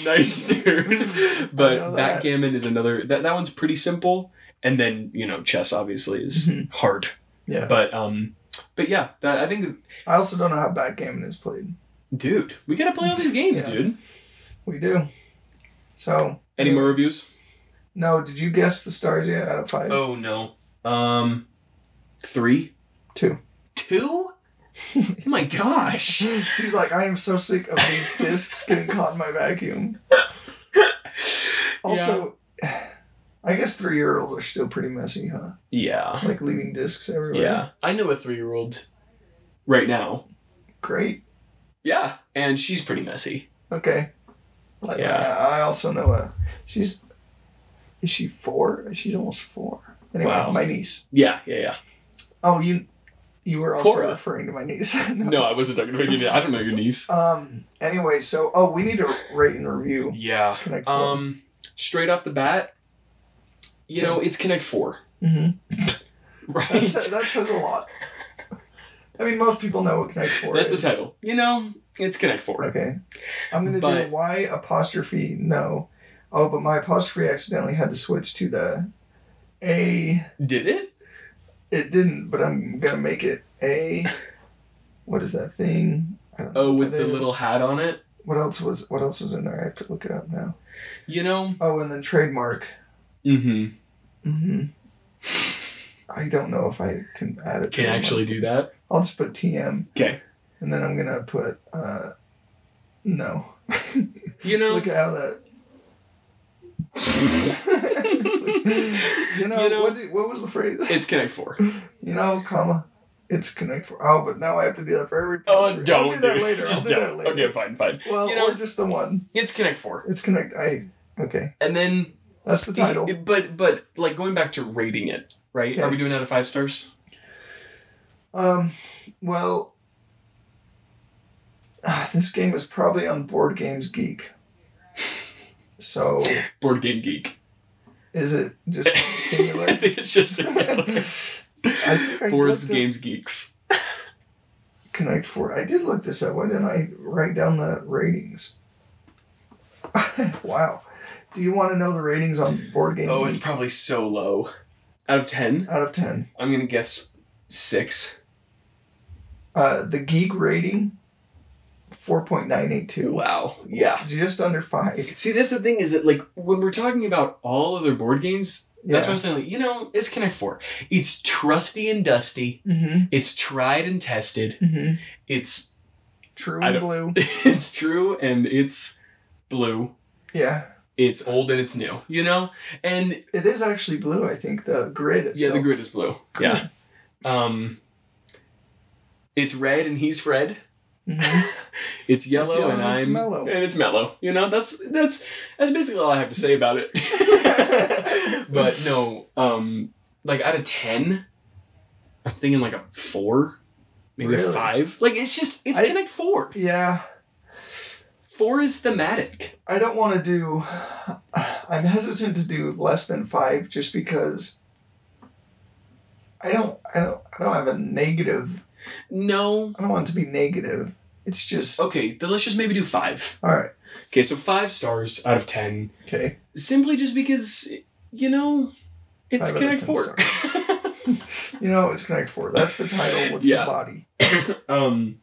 nice, dude. But backgammon is another. That that one's pretty simple. And then you know chess obviously is Mhm. hard. Yeah. But um, but yeah, that, I think, I also don't know how backgammon is played. dude, we gotta play all these games, Yeah. dude. We do. So Any more reviews? No, did you guess the stars yet out of five? Oh no. Um, three, Two. two. oh my gosh. She's like, I am so sick of these discs getting caught in my vacuum. Also, I guess three year olds are still pretty messy, huh? Yeah. Like leaving discs everywhere. Yeah. I know a three-year-old right now. Great. Yeah, and she's pretty messy. Okay. Like, Yeah. I, I also know a. She's. Is she four? She's almost four. Anyway, Wow. my niece. Yeah, yeah, yeah. Oh, you. You were also Cora. referring to my niece. No, I wasn't talking about you. I don't know your niece. Um. Anyway, so oh, we need to rate and review. Yeah. Connect Um, straight off the bat, you know, it's Connect Four, Mm-hmm. right? That's, that says a lot. I mean, most people know what Connect Four That's is. the title. You know, it's Connect Four. Okay. I'm gonna But- do Y apostrophe no. Oh, but my apostrophe accidentally had to switch to the A. Did it? It didn't, but I'm gonna make it A. What is that thing? Oh, with the is. little hat on it. What else was What else was in there? I have to look it up now. You know. Oh, and then trademark. Mm-hmm. Mm-hmm. I don't know if I can add it. Can trademark. actually do that. I'll just put TM, Okay. and then I'm gonna put uh, no. You know. Look at how that. you know, You know- what? Did, what was the phrase? it's Connect Four. You know, comma. It's connect for. Oh, but now I have to do that for every. Oh, poster. don't I'll do that later. Just I'll do don't. that later. Okay, fine, fine. Well, You know- or just the one. It's Connect Four, It's connect. I okay. and then That's the title. But but like going back to rating it, right? Okay. Are we doing out of five stars? Um, well, ah, this game is probably on Board Games Geek. So, Board Game Geek. is it just I singular? think it's just singular. I I Boards Games Geeks. Connect Four. I did look this up. Why didn't I write down the ratings? wow. Do you want to know the ratings on Board Game Oh, it's probably so low. Out of ten, out of ten? I'm gonna guess six. Uh, the Geek rating, four point nine eight two. Wow. Yeah. Just under five. See, that's the thing is that like when we're talking about all other board games, that's what I'm saying. Like, you know, it's Connect Four. It's trusty and dusty. Mm-hmm. It's tried and tested. Mm-hmm. It's True and blue. it's true and it's blue. Yeah. It's old and it's new. You know, and It is actually blue, I think. The grid yeah, the grid is blue. Yeah. Um. It's red and he's Fred. Mhm. It's yellow, yellow and and it's I'm mellow. and it's mellow. You know, that's that's that's basically all I have to say about it. but no, um, like out of ten, I'm thinking like a four, maybe a five. Like it's just it's I- Connect Four. Yeah. Four is thematic. I don't want to do. I'm hesitant to do less than five just because. I don't. I don't. I don't have a negative. No. I don't want it to be negative. It's just. Okay, then let's just maybe do five. All right. Okay, so five stars out of ten, Okay. simply just because you know it's Five Connect Four. You know, it's Connect Four. That's the title. What's Yeah. the body? um,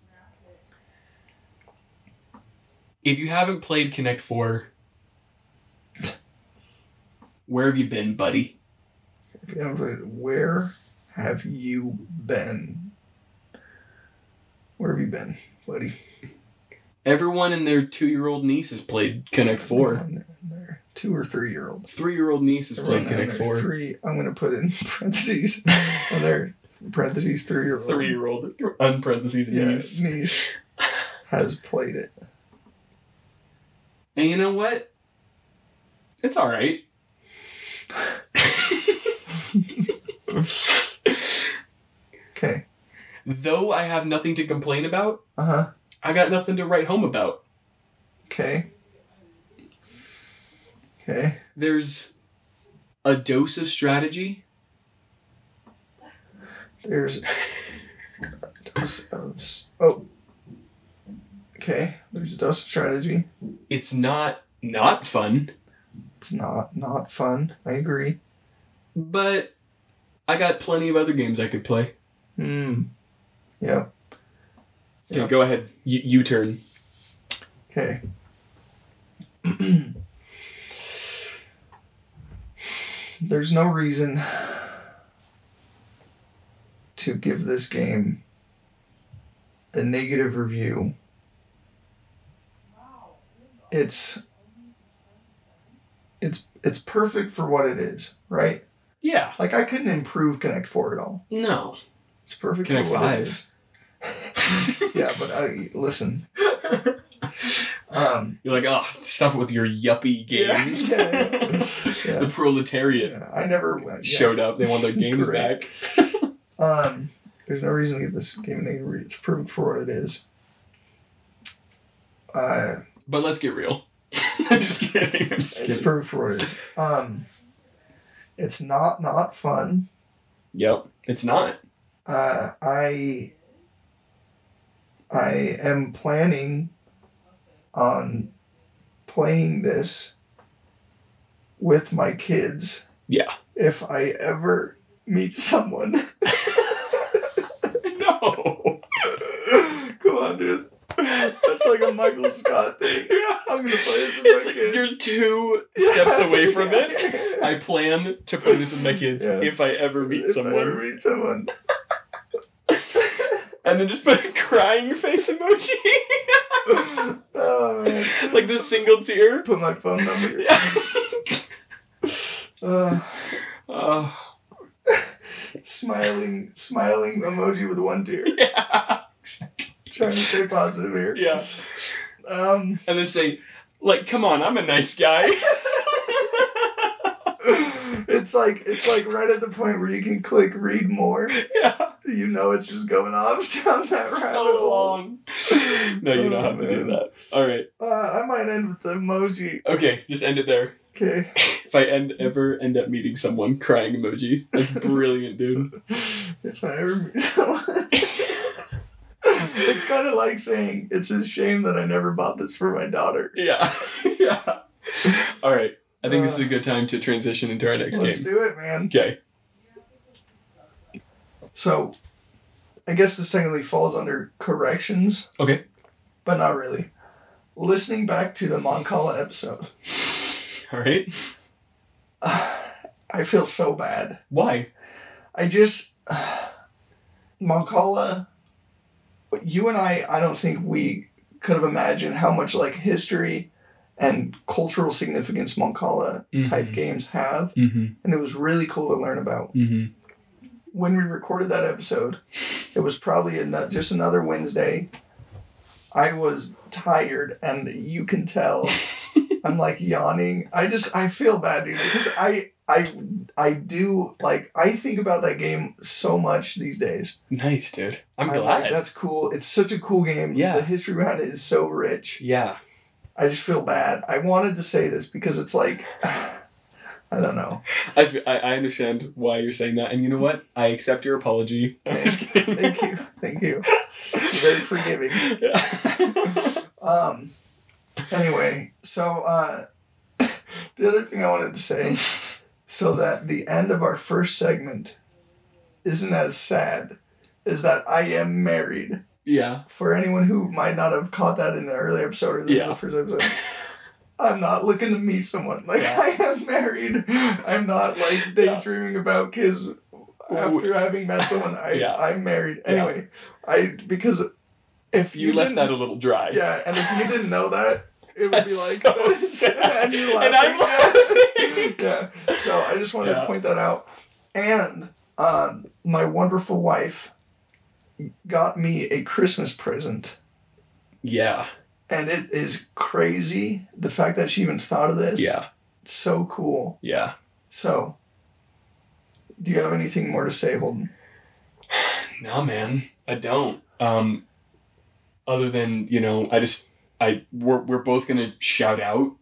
if you haven't played Connect Four, where have you been, buddy? If you haven't played, where have you been? Where have you been, buddy? Everyone and their two-year-old niece has played Connect Four. Everyone in there. Two or three year old. Three-year-old niece has played Everyone Connect Four. Three. I'm gonna put in parentheses. on there, parentheses three year old. Three-year-old, unparentheses Yeah, niece. niece has played it. And you know what? It's all right. Okay. Though I have nothing to complain about, Uh huh. I got nothing to write home about. Okay. Okay. There's a dose of strategy. There's. a dose of oh. Okay. There's a dose of strategy. It's not not fun, It's not not fun. I agree. but I got plenty of other games I could play. Hmm. Yeah. Okay, Yeah. go ahead. You you turn. Okay. There's no reason to give this game a negative review. It's it's it's perfect for what it is, right? Yeah. Like I couldn't improve Connect 4 at all. No. It's perfect Connect for what 5. is. yeah, but I listen. Um You're like, oh, stop it with your yuppie Yeah, games. yeah, yeah. the proletariat yeah, I never yeah. showed up. They want their games back. Um, there's no reason to get this game review. It's perfect for what it is. Uh, But let's get real. I'm just kidding. I'm just it's kidding. perfect for what it is. Um, it's not not fun. yep. It's not. Uh, I I am planning on playing this with my kids Yeah. if I ever meet someone. No. Come on, dude. That's like a Michael Scott thing. Yeah. I'm gonna play this with It's my like kids. you're two steps away from it. I plan to play this with my kids Yeah. if I ever meet If I ever someone. meet someone. And then just put a crying face emoji. oh man. like the single tear. Put my phone number. Yeah. Uh, Oh, smiling, smiling emoji with one tear. yeah. Trying to stay positive here. Yeah. Um, And then say, like, come on, I'm a nice guy. it's like it's like right at the point where you can click read more. yeah. You know it's just going off down that rabbit So hole. long. No, you don't Oh, have to do that. All right. Uh, I might end with the emoji. Okay, just end it there. Okay. If I end ever end up meeting someone, crying emoji. That's brilliant, dude. if I ever meet someone. it's kind of like saying it's a shame that I never bought this for my daughter. Yeah. yeah. All right. I think this is a uh. good time to transition into our next Let's game. do it, man. Okay. So, I guess this league falls under corrections, Okay. but not really. Listening back to the Mancala episode, All right. I feel so bad. Why? I just Mancala. You and I, I don't think we could have imagined how much like history and cultural significance Mancala type Mhm. games have, Mm-hmm. and it was really cool to learn about. Mm-hmm. When we recorded that episode, it was probably a, just another Wednesday. I was tired, and you can tell. I'm like yawning. I just I feel bad, dude, because I I I do like I think about that game so much these days. Nice, dude. I'm I'm glad. like, that's cool. It's such a cool game. Yeah. The history behind it is so rich. yeah. I just feel bad. I wanted to say this because it's like I don't know. I, f- I I understand why you're saying that, and you know what? I accept your apology. Thank you. Thank you. Very forgiving. Yeah. Um anyway, so uh the other thing I wanted to say so that the end of our first segment isn't as sad as that I am married. yeah. For anyone who might not have caught that in the early episode or this is Yeah. the first episode. I'm not looking to meet someone. Like Yeah. I am married. I'm not like daydreaming about kids after having met someone. I Yeah. I'm married. Yeah. Anyway, I because if You, you, left that a little dry. yeah, and if you didn't know that, it would That's be like so sad. and you're I'm laughing. yeah. So I just wanted Yeah. to point that out. And um, my wonderful wife got me a Christmas present. Yeah. And it is crazy the fact that she even thought of this. Yeah. It's so cool. Yeah. So, do you have anything more to say, Holden? No, man, I don't. Um, other than you know, I just I we're we're both gonna shout out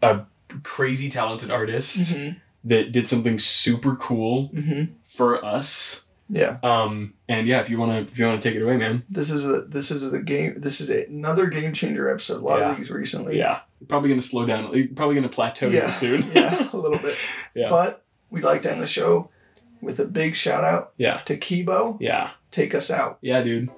a crazy talented artist Mm-hmm. that did something super cool Mm-hmm. for us. Yeah. Um, and yeah, if you wanna if you wanna take it away, man. This is a this is the game. This is a, another game changer episode. A lot Yeah. of these recently. Yeah, probably gonna slow down. Probably gonna plateau Yeah. here soon. yeah, a little bit. Yeah. But we'd like to end the show with a big shout out Yeah. to Kibo. yeah. take us out. Yeah, dude.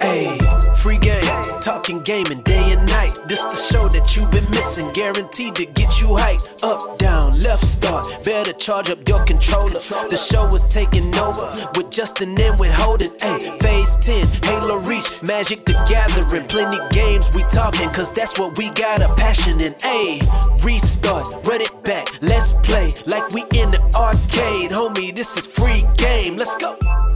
Hey, free game, talking gaming day and night. This the show that you've been missing, guaranteed to get you hyped. Up, down, left, start. Better charge up your controller. The show is taking over with Justin and with Holden. Hey, phase 10, Halo Reach, Magic the Gathering. Plenty games we talking, cause that's what we got a passion in. Hey, restart, run it back, let's play like we in the arcade. Homie, this is free game. Let's go.